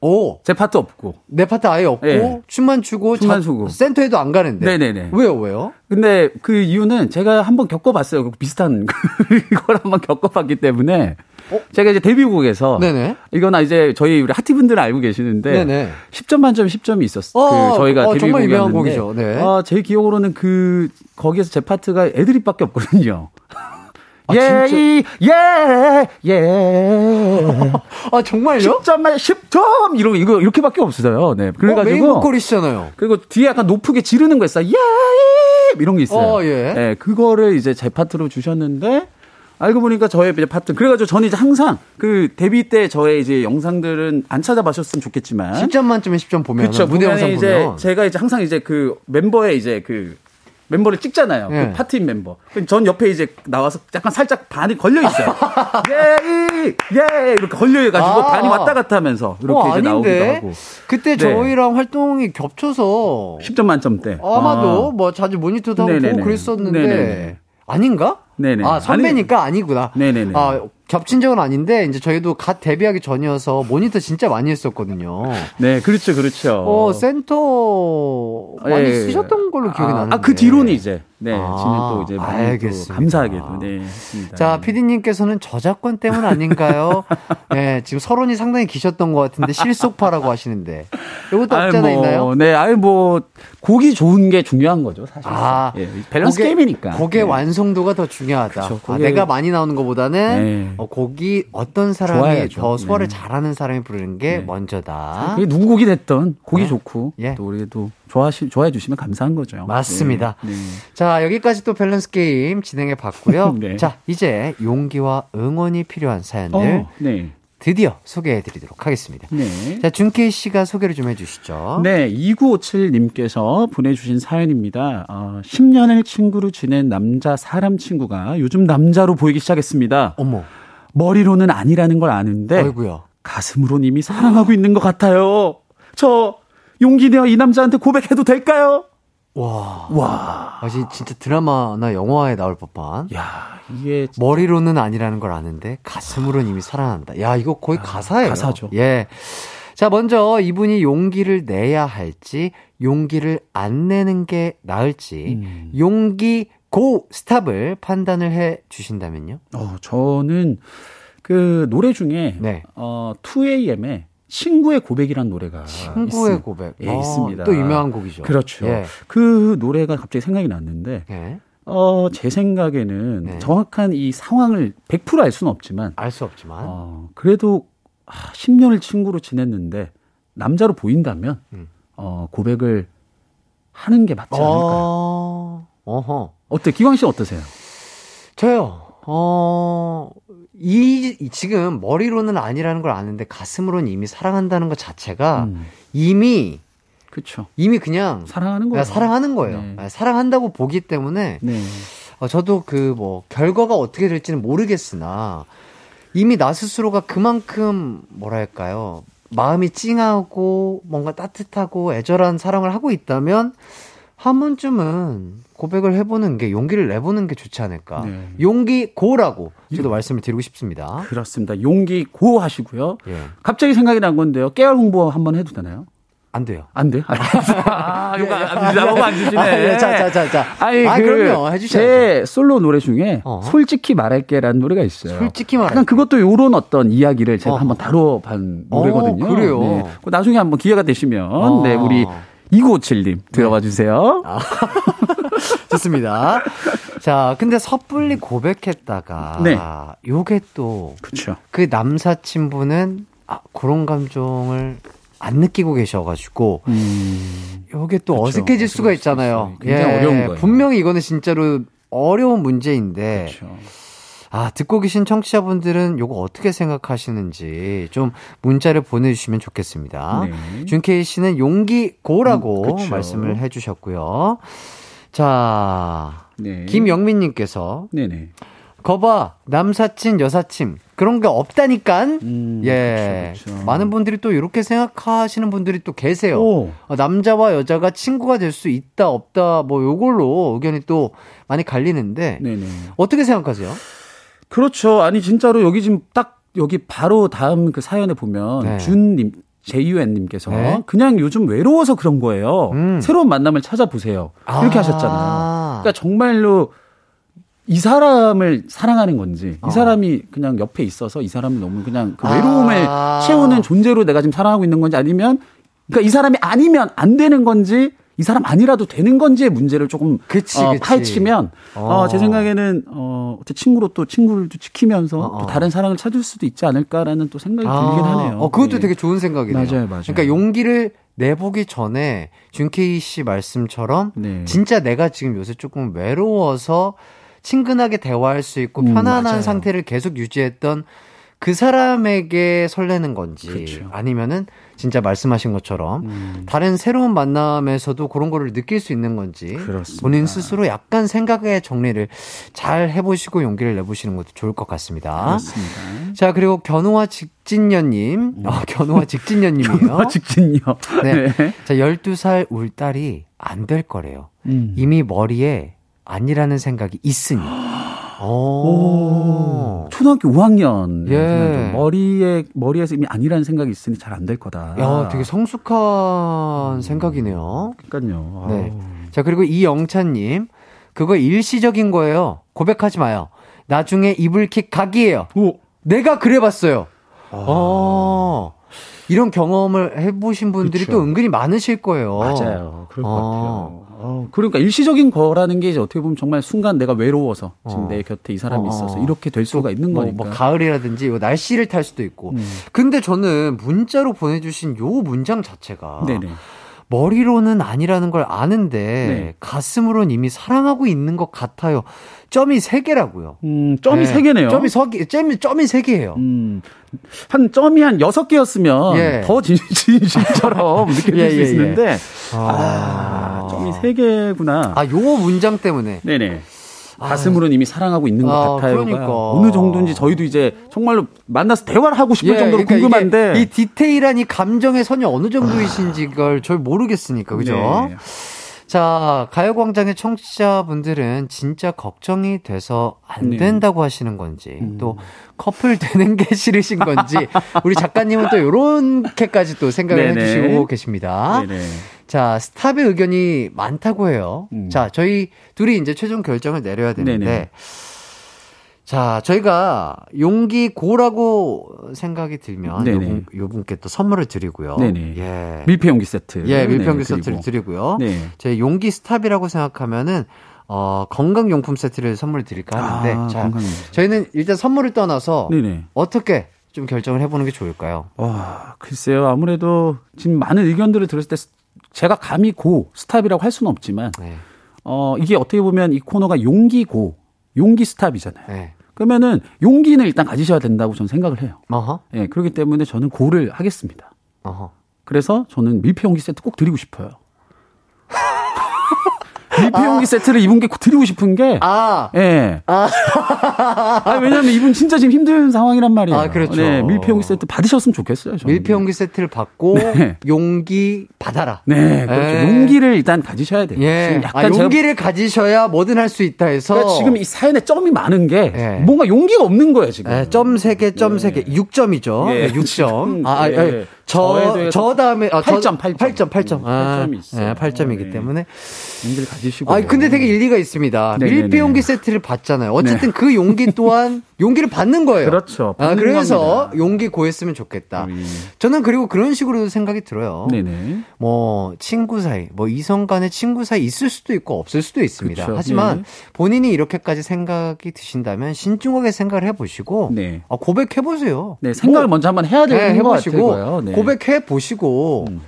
오. 제 파트 없고. 내 파트 아예 없고, 네. 춤만 추고, 춤만 추고. 센터에도 안 가는데. 네네네. 왜요, 왜요? 근데 그 이유는 제가 한번 겪어봤어요. 그 비슷한 [LAUGHS] 걸 한번 겪어봤기 때문에. 어? 제가 이제 데뷔곡에서. 네네. 이거는 이제 저희 우리 핫티 분들은 알고 계시는데. 네네. 10점 만점 10점이 있었어요. 어, 그 저희가 어, 데뷔곡이었는데. 정말 유명한 곡이죠. 네. 아, 제 기억으로는 그, 거기에서 제 파트가 애드립밖에 없거든요. 아, 예, 예, 예. [LAUGHS] 아, 정말요? 10점 만 10점! 이러, 이거, 이렇게밖에 없어요. 네. 그래가지고. 어, 메인 보컬이시잖아요. 그리고 뒤에 약간 높게 지르는 거 있어요. 예, 이런 게 있어요. 어, 예. 네, 그거를 이제 제 파트로 주셨는데, 알고 보니까 저의 이제 파트. 그래가지고 저는 이제 항상 그 데뷔 때 저의 이제 영상들은 안 찾아봐셨으면 좋겠지만. 10점 만점에 10점 보면. 그쵸. 무대 영상 이제 보면. 제가 이제 항상 이제 그 멤버의 이제 그 멤버를 찍잖아요. 그 예. 그 파트인 멤버. 전 옆에 이제 나와서 약간 살짝 반이 걸려 있어요. [LAUGHS] 예, 예, 이렇게 걸려 해가지고 아. 반이 왔다 갔다 하면서 이렇게 어, 이제 아닌데? 나오기도 하고. 그때 네. 저희랑 활동이 겹쳐서 10점 만점대. 아마도 아. 뭐 자주 모니터도 하고 그랬었는데 네네네. 아닌가? 네네. 아 선배니까 아니, 구나 네네네. 아 겹친 적은 아닌데 이제 저희도 갓 데뷔하기 전이어서 모니터 진짜 많이 했었거든요. 네, 그렇죠, 그렇죠. 어 센터 많이 예. 쓰셨던 걸로 기억이 아, 나는데. 아, 그 뒤로는 이제 네, 아, 지는 또 이제 알겠습니다. 감사하게도 네. 했습니다. 자, 피디님께서는 저작권 때문 아닌가요? [LAUGHS] 네, 지금 서론이 상당히 기셨던 것 같은데 실속파라고 하시는데 이것도 없지 않아 뭐, 있나요? 네, 아니 뭐 곡이 좋은 게 중요한 거죠, 사실. 아, 예, 밸런스 곡의, 게임이니까. 곡의 네. 완성도가 더 중요하다. 그쵸, 곡의... 아, 내가 많이 나오는 것보다는 네. 어, 곡이 어떤 사람이 좋아야죠. 더 소화를 네. 잘하는 사람이 부르는 게 네. 먼저다. 그게 누구 곡이 됐던 곡이 네. 좋고 예. 또 우리도 좋아하시 좋아해 주시면 감사한 거죠. 맞습니다. 네. 네. 자 여기까지 또 밸런스 게임 진행해 봤고요. [LAUGHS] 네. 자 이제 용기와 응원이 필요한 사연들 어, 네. 드디어 소개해 드리도록 하겠습니다. 네. 자, 준케이 씨가 소개를 좀 해 주시죠. 네, 2957님께서 보내주신 사연입니다. 어, 10년을 친구로 지낸 남자 사람 친구가 요즘 남자로 보이기 시작했습니다. 어머. 머리로는 아니라는 걸 아는데. 아이고야. 가슴으론 이미 사랑하고 있는 것 같아요. 저 용기 내어 이 남자한테 고백해도 될까요? 와. 와. 아, 진짜 드라마나 영화에 나올 법한. 야, 이게. 진짜... 머리로는 아니라는 걸 아는데 가슴으로는 이미 사랑한다. 야, 이거 거의 아, 가사예요. 가사죠. 예. 자, 먼저 이분이 용기를 내야 할지, 용기를 안 내는 게 나을지, 음. 용기 고 스탑을 판단을 해 주신다면요? 어, 저는 그 노래 중에 네. 어 2AM의 친구의 고백이란 노래가 친구의 있, 고백 예, 아, 있습니다. 또 유명한 곡이죠. 그렇죠. 예. 그 노래가 갑자기 생각이 났는데 예. 어, 제 생각에는 네. 정확한 이 상황을 100%알 수는 없지만 알 수 없지만 어, 그래도 아, 10년을 친구로 지냈는데 남자로 보인다면 음. 어, 고백을 하는 게 맞지 않을까요? 어... 어허. 어때? 기광 씨 어떠세요? 저요. 어, 이, 지금 머리로는 아니라는 걸 아는데 가슴으로는 이미 사랑한다는 것 자체가 음. 이미 그쵸. 이미 그냥 사랑하는 거예요. 사랑하는 거예요. 네. 네. 사랑한다고 보기 때문에 네. 어, 저도 그 뭐 결과가 어떻게 될지는 모르겠으나 이미 나 스스로가 그만큼 뭐랄까요 마음이 찡하고 뭔가 따뜻하고 애절한 사랑을 하고 있다면 한 번쯤은 고백을 해보는 게 용기를 내보는 게 좋지 않을까. 네. 용기 고라고 저도 말씀을 드리고 싶습니다. 그렇습니다. 용기 고 하시고요. 예. 갑자기 생각이 난 건데요. 깨알 홍보 한번 해도 되나요? 안 돼요. 안 돼요? [LAUGHS] 아, 이거 안, 나보고 안 주시네. 아, 예, 자, 자, 자, 자. 아니, 아, 그, 그럼요. 해주셔야죠. 제 솔로 노래 중에 어 솔직히 말할게라는 노래가 있어요. 솔직히 말할게. 약간 그것도 요런 어떤 이야기를 제가 어. 한번 다뤄본 노래거든요. 어, 그래요? 네. 나중에 한번 기회가 되시면, 어. 네, 우리 2957님 들어봐 주세요. 아. [LAUGHS] 좋습니다. 자, 근데 섣불리 고백했다가 네. 요게 또. 그 남사친분은 아, 그런 감정을 안 느끼고 계셔가지고 음. 이게 또 그쵸, 어색해질 수가 있잖아요. 굉장히 예, 어려운 거예요. 분명히 이거는 진짜로 어려운 문제인데. 그쵸. 아, 듣고 계신 청취자분들은 요거 어떻게 생각하시는지 좀 문자를 보내주시면 좋겠습니다. 네. 준케이 씨는 용기 고라고 음, 말씀을 해주셨고요. 자, 네. 김영민님께서 네네. 거봐 남사친 여사친 그런 게 없다니까 음, 예 그쵸, 그쵸. 많은 분들이 또 이렇게 생각하시는 분들이 또 계세요 오. 어, 남자와 여자가 친구가 될 수 있다 없다 뭐 요걸로 의견이 또 많이 갈리는데 네네. 어떻게 생각하세요? 그렇죠. 아니 진짜로 여기 지금 딱 여기 바로 다음 그 사연에 보면 네. 준님 제이유엔님께서 네? 그냥 요즘 외로워서 그런 거예요. 음. 새로운 만남을 찾아보세요. 이렇게 아. 하셨잖아요. 그러니까 정말로 이 사람을 사랑하는 건지, 어. 이 사람이 그냥 옆에 있어서 이 사람이 너무 그냥 그 외로움을 아. 채우는 존재로 내가 지금 사랑하고 있는 건지 아니면, 그러니까 이 사람이 아니면 안 되는 건지, 이 사람 아니라도 되는 건지의 문제를 조금 그치, 어, 그치. 파헤치면 어. 어. 제 생각에는 어, 제 친구로 또 친구를 지키면서 어, 또 어. 다른 사랑을 찾을 수도 있지 않을까라는 또 생각이 아. 들긴 하네요. 어, 그것도 네. 되게 좋은 생각이네요. 맞아요, 맞아요. 그러니까 용기를 내보기 전에 준케이 씨 말씀처럼 네. 진짜 내가 지금 요새 조금 외로워서 친근하게 대화할 수 있고 음, 편안한 맞아요. 상태를 계속 유지했던 그 사람에게 설레는 건지 그렇죠. 아니면은 진짜 말씀하신 것처럼 음. 다른 새로운 만남에서도 그런 거를 느낄 수 있는 건지 그렇습니다. 본인 스스로 약간 생각의 정리를 잘 해보시고 용기를 내보시는 것도 좋을 것 같습니다. 그렇습니다. 자 그리고 견우와 직진녀님, 음. 어, 견우와 직진녀님이요. [LAUGHS] 견우와 직진녀. [LAUGHS] 네. 네. 자 12살 울 딸이 안 될 거래요. 음. 이미 머리에 아니라는 생각이 있으니. [GASPS] 오. 초등학교 5학년. 예. 머리에, 머리에서 이미 아니라는 생각이 있으니 잘 안 될 거다. 야, 되게 성숙한 음. 생각이네요. 그니까요. 네. 자, 그리고 이영찬님. 그거 일시적인 거예요. 고백하지 마요. 나중에 이불킥 각이에요. 오. 내가 그래봤어요. 아. 어. 이런 경험을 해보신 분들이 그쵸. 또 은근히 많으실 거예요. 맞아요. 그럴 것 어. 같아요. 어, 그러니까 일시적인 거라는 게 이제 어떻게 보면 정말 순간 내가 외로워서 지금 어. 내 곁에 이 사람이 어. 있어서 이렇게 될 수가 있는 뭐, 거니까. 뭐 가을이라든지 뭐 날씨를 탈 수도 있고. 음. 근데 저는 문자로 보내주신 요 문장 자체가 네네. 머리로는 아니라는 걸 아는데 네. 가슴으로는 이미 사랑하고 있는 것 같아요. 점이 세 개라고요. 음, 점이 네. 세 개네요. 점이 서 점이 점이 세 개예요. 음. 한 점이 한 여섯 개였으면 예. 더 진실처럼 [LAUGHS] [LAUGHS] 느껴질 예, 수 예, 예. 있는데 아, 아, 점이 세 개구나. 아, 요 문장 때문에. 네네. 가슴으로는 이미 사랑하고 있는 것 아, 같아요. 그러니까. 어느 정도인지 저희도 이제 정말로 만나서 대화를 하고 싶을 예, 정도로 그러니까 궁금한데 이 디테일한 이 감정의 선이 어느 정도이신지 그걸 절 모르겠으니까 그죠? 네. 자, 가요광장의 청취자분들은 진짜 걱정이 돼서 안 네. 된다고 하시는 건지, 음. 또 커플 되는 게 싫으신 건지, [LAUGHS] 우리 작가님은 또 요렇게까지 또 생각을 네네. 해주시고 계십니다. 네네. 자, 스탑의 의견이 많다고 해요. 음. 자, 저희 둘이 이제 최종 결정을 내려야 되는데, 네네. 자, 저희가 용기 고라고 생각이 들면 요, 요 분 께 또 선물을 드리고요. 네네. 예. 밀폐 용기 세트. 예, 밀폐 용기 세트를 드리고요. 네. 제 용기 stop이라고 생각하면은 어, 건강용품 세트를 선물 드릴까 하는데 아, 자, 저희는 일단 선물을 떠나서 네네. 어떻게 좀 결정을 해보는 게 좋을까요? 와, 글쎄요. 아무래도 지금 많은 의견들을 들었을 때 제가 감히 go stop이라고 할 수는 없지만 네. 어, 이게 어떻게 보면 이 코너가 용기 go 용기 stop이잖아요. 네. 그러면은 용기는 일단 가지셔야 된다고 저는 생각을 해요. 어허. 예, 그렇기 때문에 저는 go를 하겠습니다. 어허. 그래서 저는 밀폐 용기 세트 꼭 드리고 싶어요. 밀폐용기 아. 세트를 이분께 드리고 싶은 게. 아. 예. 아. 아. 왜냐면 이분 진짜 지금 힘든 상황이란 말이에요. 아, 그렇죠. 네, 밀폐용기 세트 받으셨으면 좋겠어요. 저는. 밀폐용기 세트를 받고 네. 용기 받아라. 네, 그렇죠. 네. 용기를 일단 가지셔야 돼요. 예. 약간 아, 용기를 제가... 가지셔야 뭐든 할 수 있다 해서. 그러니까 지금 이 사연에 점이 많은 게 예. 뭔가 용기가 없는 거예요, 지금. 예, 점 3개, 점 3개. 6점이죠. 예. 6점. 아, 아, 예. 저, 저 다음에, 아, 8점, 8점. 8점, 8점. 아, 8점이 있어요. 네, 8점이기 네. 때문에. 용기를 가지 시고. 아, 근데 되게 일리가 있습니다. 네네네. 밀폐 용기 세트를 받잖아요. 어쨌든 네. 그 용기 [LAUGHS] 또한 용기를 받는 거예요. 그렇죠. 아, 그래서 겁니다. 용기 고했으면 좋겠다. 음. 저는 그리고 그런 식으로 생각이 들어요. 네네. 뭐, 친구 사이, 뭐, 이성 간의 친구 사이 있을 수도 있고 없을 수도 있습니다. 그렇죠. 하지만 네. 본인이 이렇게까지 생각이 드신다면 신중하게 생각을 해보시고, 네. 아, 고백해보세요. 네, 생각을 뭐, 먼저 한번 해야 되는 네, 거 같고요. 네. 고백해 보시고 음.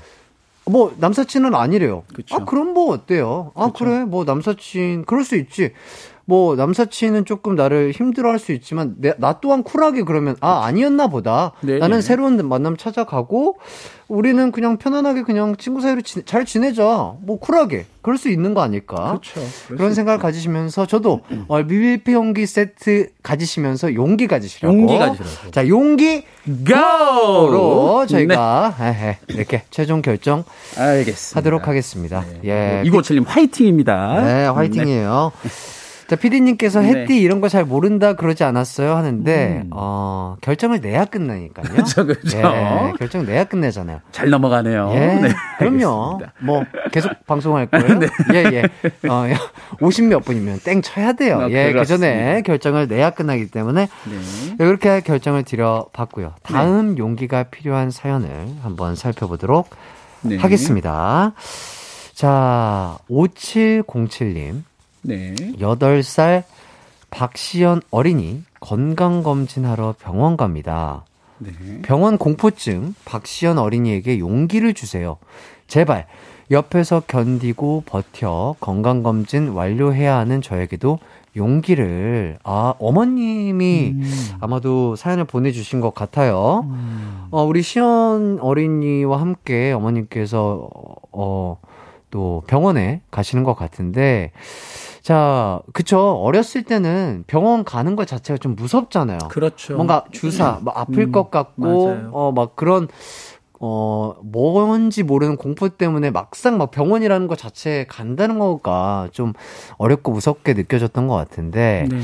뭐 남사친은 아니래요. 그쵸. 아 그럼 뭐 어때요? 아 그쵸. 그래 뭐 남사친 그럴 수 있지. 뭐 남사친은 조금 나를 힘들어할 수 있지만 내, 나 또한 쿨하게 그러면 아 아니었나 보다. 네 나는 네. 새로운 만남 찾아가고 우리는 그냥 편안하게 그냥 친구 사이로 지, 잘 지내자. 뭐 쿨하게. 그럴 수 있는 거 아닐까? 그렇죠. 그런 생각을. 가지시면서 저도 어, BBP 용기 세트 가지시면서 용기 가지시라고. 용기 가지시라고. 자, 용기 고로 저희가 네. 이렇게 최종 결정 알겠습니다. 하도록 하겠습니다. 네. 예. 이고철님 화이팅입니다. 네, 화이팅이에요. 네. 자, 피디님께서 네. 햇띠 이런 거 잘 모른다 그러지 않았어요 하는데, 음. 어, 결정을 내야 끝나니까요. 그렇죠, 그렇죠. 예, 결정 내야 끝내잖아요. 잘 넘어가네요. 예, 네, 그럼요. 알겠습니다. 뭐, 계속 방송할 거예요? [LAUGHS] 네. 예, 예. 어, [LAUGHS] 50몇 분이면 땡 쳐야 돼요. 어, 예, 그 전에 결정을 내야 끝나기 때문에, 네. 이렇게 결정을 드려봤고요. 다음 네. 용기가 필요한 사연을 한번 살펴보도록 네. 하겠습니다. 자, 5707님. 네. 8살 박시연 어린이 건강검진하러 병원 갑니다. 네. 병원 공포증 박시연 어린이에게 용기를 주세요. 제발 옆에서 견디고 버텨 건강검진 완료해야 하는 저에게도 용기를 아 어머님이 음. 아마도 사연을 보내주신 것 같아요. 음. 어 우리 시연 어린이와 함께 어머님께서 어 또 병원에 가시는 것 같은데 자, 그쵸. 어렸을 때는 병원 가는 것 자체가 좀 무섭잖아요. 그렇죠. 뭔가 주사, 막뭐 아플 음, 것 같고, 맞아요. 어, 막 그런, 어, 뭔지 모르는 공포 때문에 막상 막 병원이라는 것 자체에 간다는 거가 좀 어렵고 무섭게 느껴졌던 것 같은데, 네.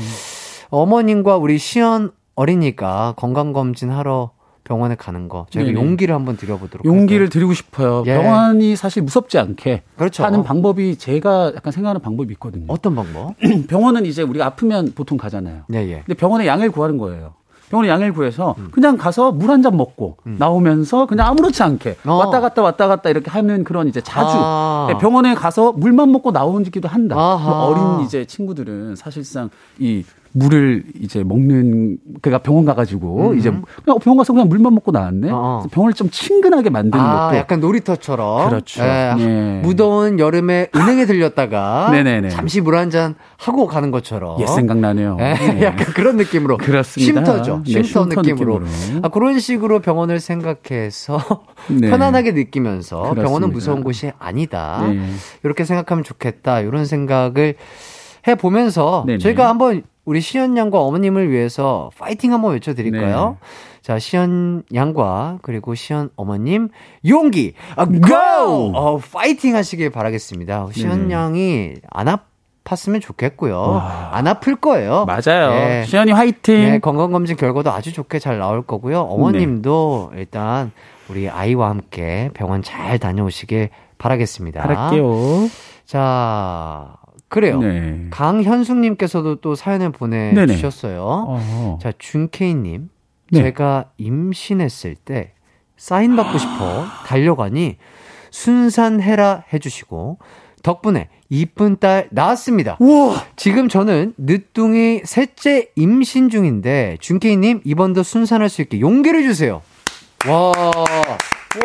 어머님과 우리 시연 어린이가 건강검진 하러 병원에 가는 거 저희가 네네. 용기를 한번 드려보도록 용기를 할까요? 드리고 싶어요. 예. 병원이 사실 무섭지 않게 그렇죠. 하는 방법이 제가 약간 생각하는 방법이 있거든요. 어떤 방법? [CLEARS THROAT] 병원은 이제 우리가 아프면 보통 가잖아요. 예, 예. 근데 병원에 양을 구하는 거예요. 병원에 양을 구해서 음. 그냥 가서 물 한 잔 먹고 음. 나오면서 그냥 아무렇지 않게 어. 왔다 갔다 왔다 갔다 이렇게 하는 그런 이제 자주 아. 네, 병원에 가서 물만 먹고 나오기도 한다. 어린 이제 친구들은 사실상 이 물을 이제 먹는 그가 병원 가가지고 음. 이제 그냥 병원 가서 그냥 물만 먹고 나왔네. 어. 병원을 좀 친근하게 만드는 아, 것도 약간 놀이터처럼. 그렇죠. 예, 네. 무더운 여름에 은행에 들렸다가 [LAUGHS] 잠시 물 한 잔 하고 가는 것처럼. 옛 생각나네요. 예, 네. [LAUGHS] 약간 그런 느낌으로. 그렇습니다. 쉼터죠. 네, 쉼터, 쉼터 느낌으로. 느낌으로. 아, 그런 식으로 병원을 생각해서 [LAUGHS] 네. 편안하게 느끼면서 그렇습니다. 병원은 무서운 곳이 아니다. 네. 이렇게 생각하면 좋겠다. 이런 생각을 해 보면서 저희가 한번 우리 시연 양과 어머님을 위해서 파이팅 한번 외쳐드릴까요? 네. 자, 시연 양과 그리고 시연 어머님 용기 아, 고! 어, 파이팅 하시길 바라겠습니다. 시연 네. 양이 안 아프 팠으면 좋겠고요. 와. 안 아플 거예요. 맞아요. 네. 시연이 화이팅. 네, 건강검진 결과도 아주 좋게 잘 나올 거고요. 어머님도 네. 일단 우리 아이와 함께 병원 잘 다녀오시길 바라겠습니다. 바랄게요. 자, 그래요. 네. 강현숙님께서도 또 사연을 보내주셨어요. 자, 준케이님. 네. 제가 임신했을 때 사인 받고 싶어 달려가니 순산해라 해주시고 덕분에 이쁜 딸 낳았습니다. 우와. 지금 저는 늦둥이 셋째 임신 중인데 준케이님 이번도 순산할 수 있게 용기를 주세요. 와.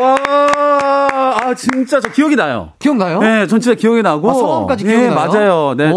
와, 아, 진짜 저 기억이 나요. 기억나요? 네, 전 진짜 기억이 나고. 아, 성함까지 기억나요? 네, 맞아요. 네.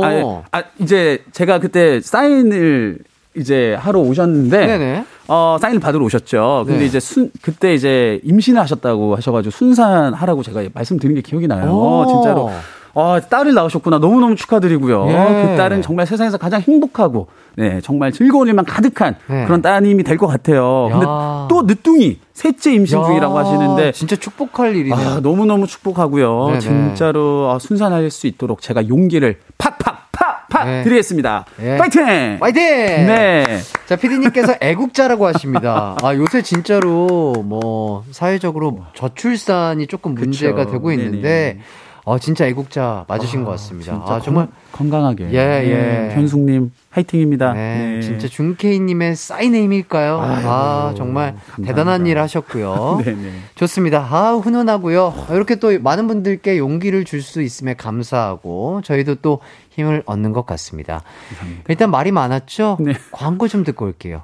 아, 아, 이제 제가 그때 사인을 이제 하러 오셨는데. 네네. 어, 사인을 받으러 오셨죠. 근데 네. 이제 순, 그때 이제 임신을 하셨다고 하셔가지고 순산하라고 제가 말씀드린 게 기억이 나요. 오. 진짜로. 아, 딸을 낳으셨구나. 너무너무 축하드리고요. 예. 그 딸은 정말 세상에서 가장 행복하고, 네, 정말 즐거운 일만 가득한 네. 그런 따님이 될 것 같아요. 근데 또 늦둥이, 셋째 임신 야. 중이라고 하시는데. 진짜 축복할 일이네요. 아, 너무너무 축복하고요. 네네. 진짜로 아, 순산할 수 있도록 제가 용기를 팍팍 팍팍 네. 드리겠습니다. 네. 파이팅! 파이팅! 네. 자, 피디님께서 [LAUGHS] 애국자라고 하십니다. 아, 요새 진짜로 뭐, 사회적으로 저출산이 조금 문제가 그쵸. 되고 있는데, 네네. 어, 진짜 애국자 맞으신 아, 것 같습니다. 아, 정말 건 강하게. 예, 예. 네, 현숙님, 화이팅입니다. 네, 네. 진짜 준케이님의 사인네임일까요? 아, 정말 감사합니다. 대단한 일 하셨고요. [LAUGHS] 네, 네. 좋습니다. 아, 훈훈하고요. 이렇게 또 많은 분들께 용기를 줄 수 있음에 감사하고 저희도 또 힘을 얻는 것 같습니다. 감사합니다. 일단 말이 많았죠? 네. 광고 좀 듣고 올게요.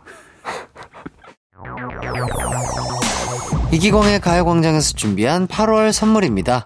이기광의 가요광장에서 준비한 8월 선물입니다.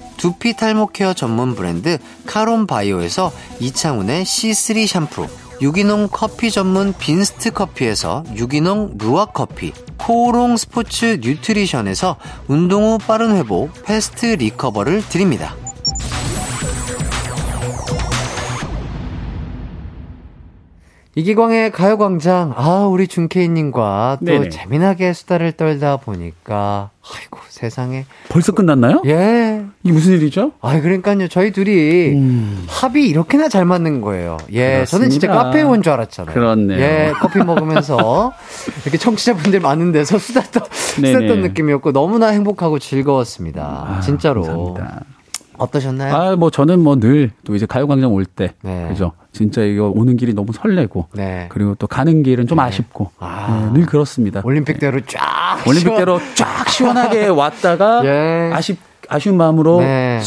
두피 탈모 케어 전문 브랜드 카론 바이오에서 이창훈의 C3 샴푸, 유기농 커피 전문 빈스트 커피에서 유기농 루아 커피, 코오롱 스포츠 뉴트리션에서 운동 후 빠른 회복 패스트 리커버를 드립니다. 이기광의 가요광장, 아, 우리 준케이님과 또 네네. 재미나게 수다를 떨다 보니까, 아이고, 세상에. 벌써 끝났나요? 예. 이게 무슨 일이죠? 아, 그러니까요. 저희 둘이 음. 합이 이렇게나 잘 맞는 거예요. 예. 그렇습니다. 저는 진짜 카페에 온 줄 알았잖아요. 그렇네요. 예. 커피 먹으면서 [LAUGHS] 이렇게 청취자분들 많은 데서 수다 떠, 수다 떤 느낌이었고, 너무나 행복하고 즐거웠습니다. 아, 진짜로. 감사합니다. 어떠셨나요? 아, 뭐 저는 뭐 늘 또 이제 가요광장 올 때, 네. 그죠? 진짜 이거 오는 길이 너무 설레고, 네. 그리고 또 가는 길은 좀 네. 아쉽고, 아. 네, 늘 그렇습니다. 올림픽대로 쫙 올림픽대로 쫙 시원하게 [LAUGHS] 왔다가 예. 아쉽 아쉬운 마음으로 네.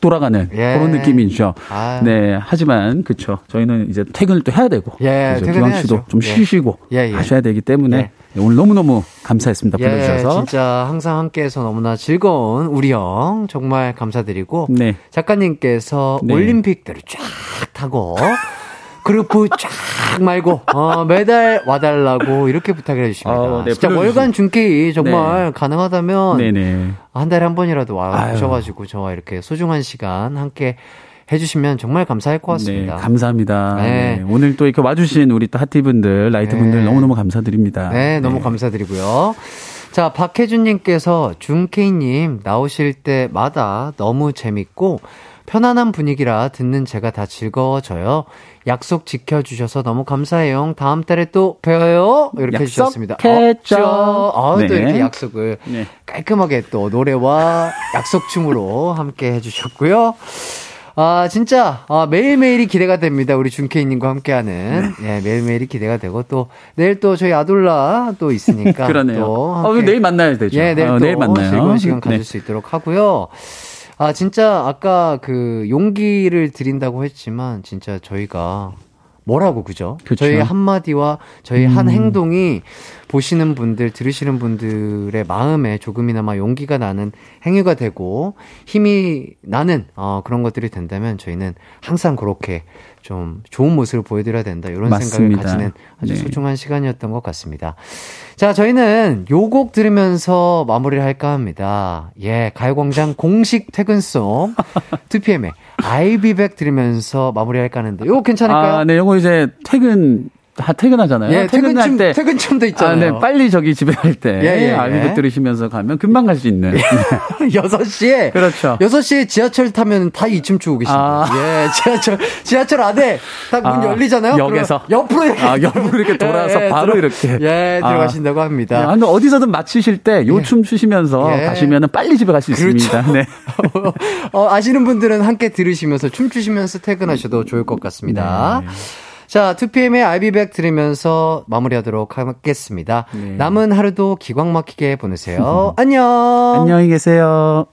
돌아가는 예. 그런 느낌이죠. 아유. 네, 하지만 그쵸. 저희는 이제 퇴근을 또 해야 되고, 예, 기왕 씨도 좀 예. 쉬시고 예, 예. 하셔야 되기 때문에 예. 네, 오늘 너무너무 감사했습니다. 예, 불러주셔서. 예, 진짜 항상 함께해서 너무나 즐거운 우리 형 정말 감사드리고 네. 작가님께서 네. 올림픽대로 쫙 타고 [LAUGHS] 그룹 쫙 말고 어, 매달 와달라고 이렇게 부탁을 해주십니다. 어, 네, 진짜 월간 준케이 정말 네. 가능하다면 네네. 한 달에 한 번이라도 와주셔가지고 저와 이렇게 소중한 시간 함께 해주시면 정말 감사할 것 같습니다. 네, 감사합니다. 네. 네. 오늘 또 이렇게 와주신 우리 또 하티분들, 라이트분들 네. 너무너무 감사드립니다. 네, 너무 네. 감사드리고요. 자, 박혜준님께서 준케이님 나오실 때마다 너무 재밌고 편안한 분위기라 듣는 제가 다 즐거워져요. 약속 지켜주셔서 너무 감사해요. 다음 달에 또 뵈어요. 이렇게 해주셨습니다. 했죠. 어, 네. 또 이렇게 약속을 네. 깔끔하게 또 노래와 약속춤으로 함께 해주셨고요. 아, 진짜, 아, 매일매일이 기대가 됩니다. 우리 준케이님과 함께하는. 네. 예, 매일매일이 기대가 되고, 또, 내일 또 저희 아돌라 또 있으니까. [LAUGHS] 그러네요. 또 어, 내일 만나야 되죠. 예, 내일, 어, 내일 만나요. 즐거운 시간 가질 네. 수 있도록 하고요. 아, 진짜 아까 그 용기를 드린다고 했지만 진짜 저희가 뭐라고 그죠? 그쵸? 저희 한 마디와 저희 음. 한 행동이 보시는 분들, 들으시는 분들의 마음에 조금이나마 용기가 나는 행위가 되고 힘이 나는 어, 그런 것들이 된다면 저희는 항상 그렇게 좀 좋은 모습을 보여드려야 된다. 이런 맞습니다. 생각을 가지는 아주 네. 소중한 시간이었던 것 같습니다. 자, 저희는 요 곡 들으면서 마무리를 할까 합니다. 예, 가요광장 [LAUGHS] 공식 퇴근송 2PM의 아이비백 들으면서 마무리할까 하는데 요거 괜찮을까요? 아, 네, 요거 이제 퇴근 다 퇴근하잖아요. 예, 퇴근할 때 퇴근쯤도 있잖아요. 아, 네, 빨리 저기 집에 갈 때. 예, 예, 알비백 예. 들으시면서 가면 금방 갈 수 있는. [LAUGHS] 예. 6시에 [LAUGHS] 그렇죠. 6시에 지하철 타면 다 이쯤 추고 계십니다. 아. 예, 지하철 지하철 안에 딱문 아, 열리잖아요. 역에서 옆으로 이렇게 아, 옆으로 이렇게 돌아서 [LAUGHS] 예, 바로 들어, 이렇게 예, 들어가신다고 합니다. 아, 근데 어디서든 마치실 때 요춤 예. 추시면서 가시면은 빨리 집에 갈수 그렇죠. 있습니다. 네. 어, 아시는 분들은 함께 들으시면서 춤 추시면서 퇴근하셔도 좋을 것 같습니다. 네. 자, 2PM의 알비백 들으면서 마무리하도록 하겠습니다. 네. 남은 하루도 기광 막히게 보내세요. [LAUGHS] 안녕! 안녕히 계세요.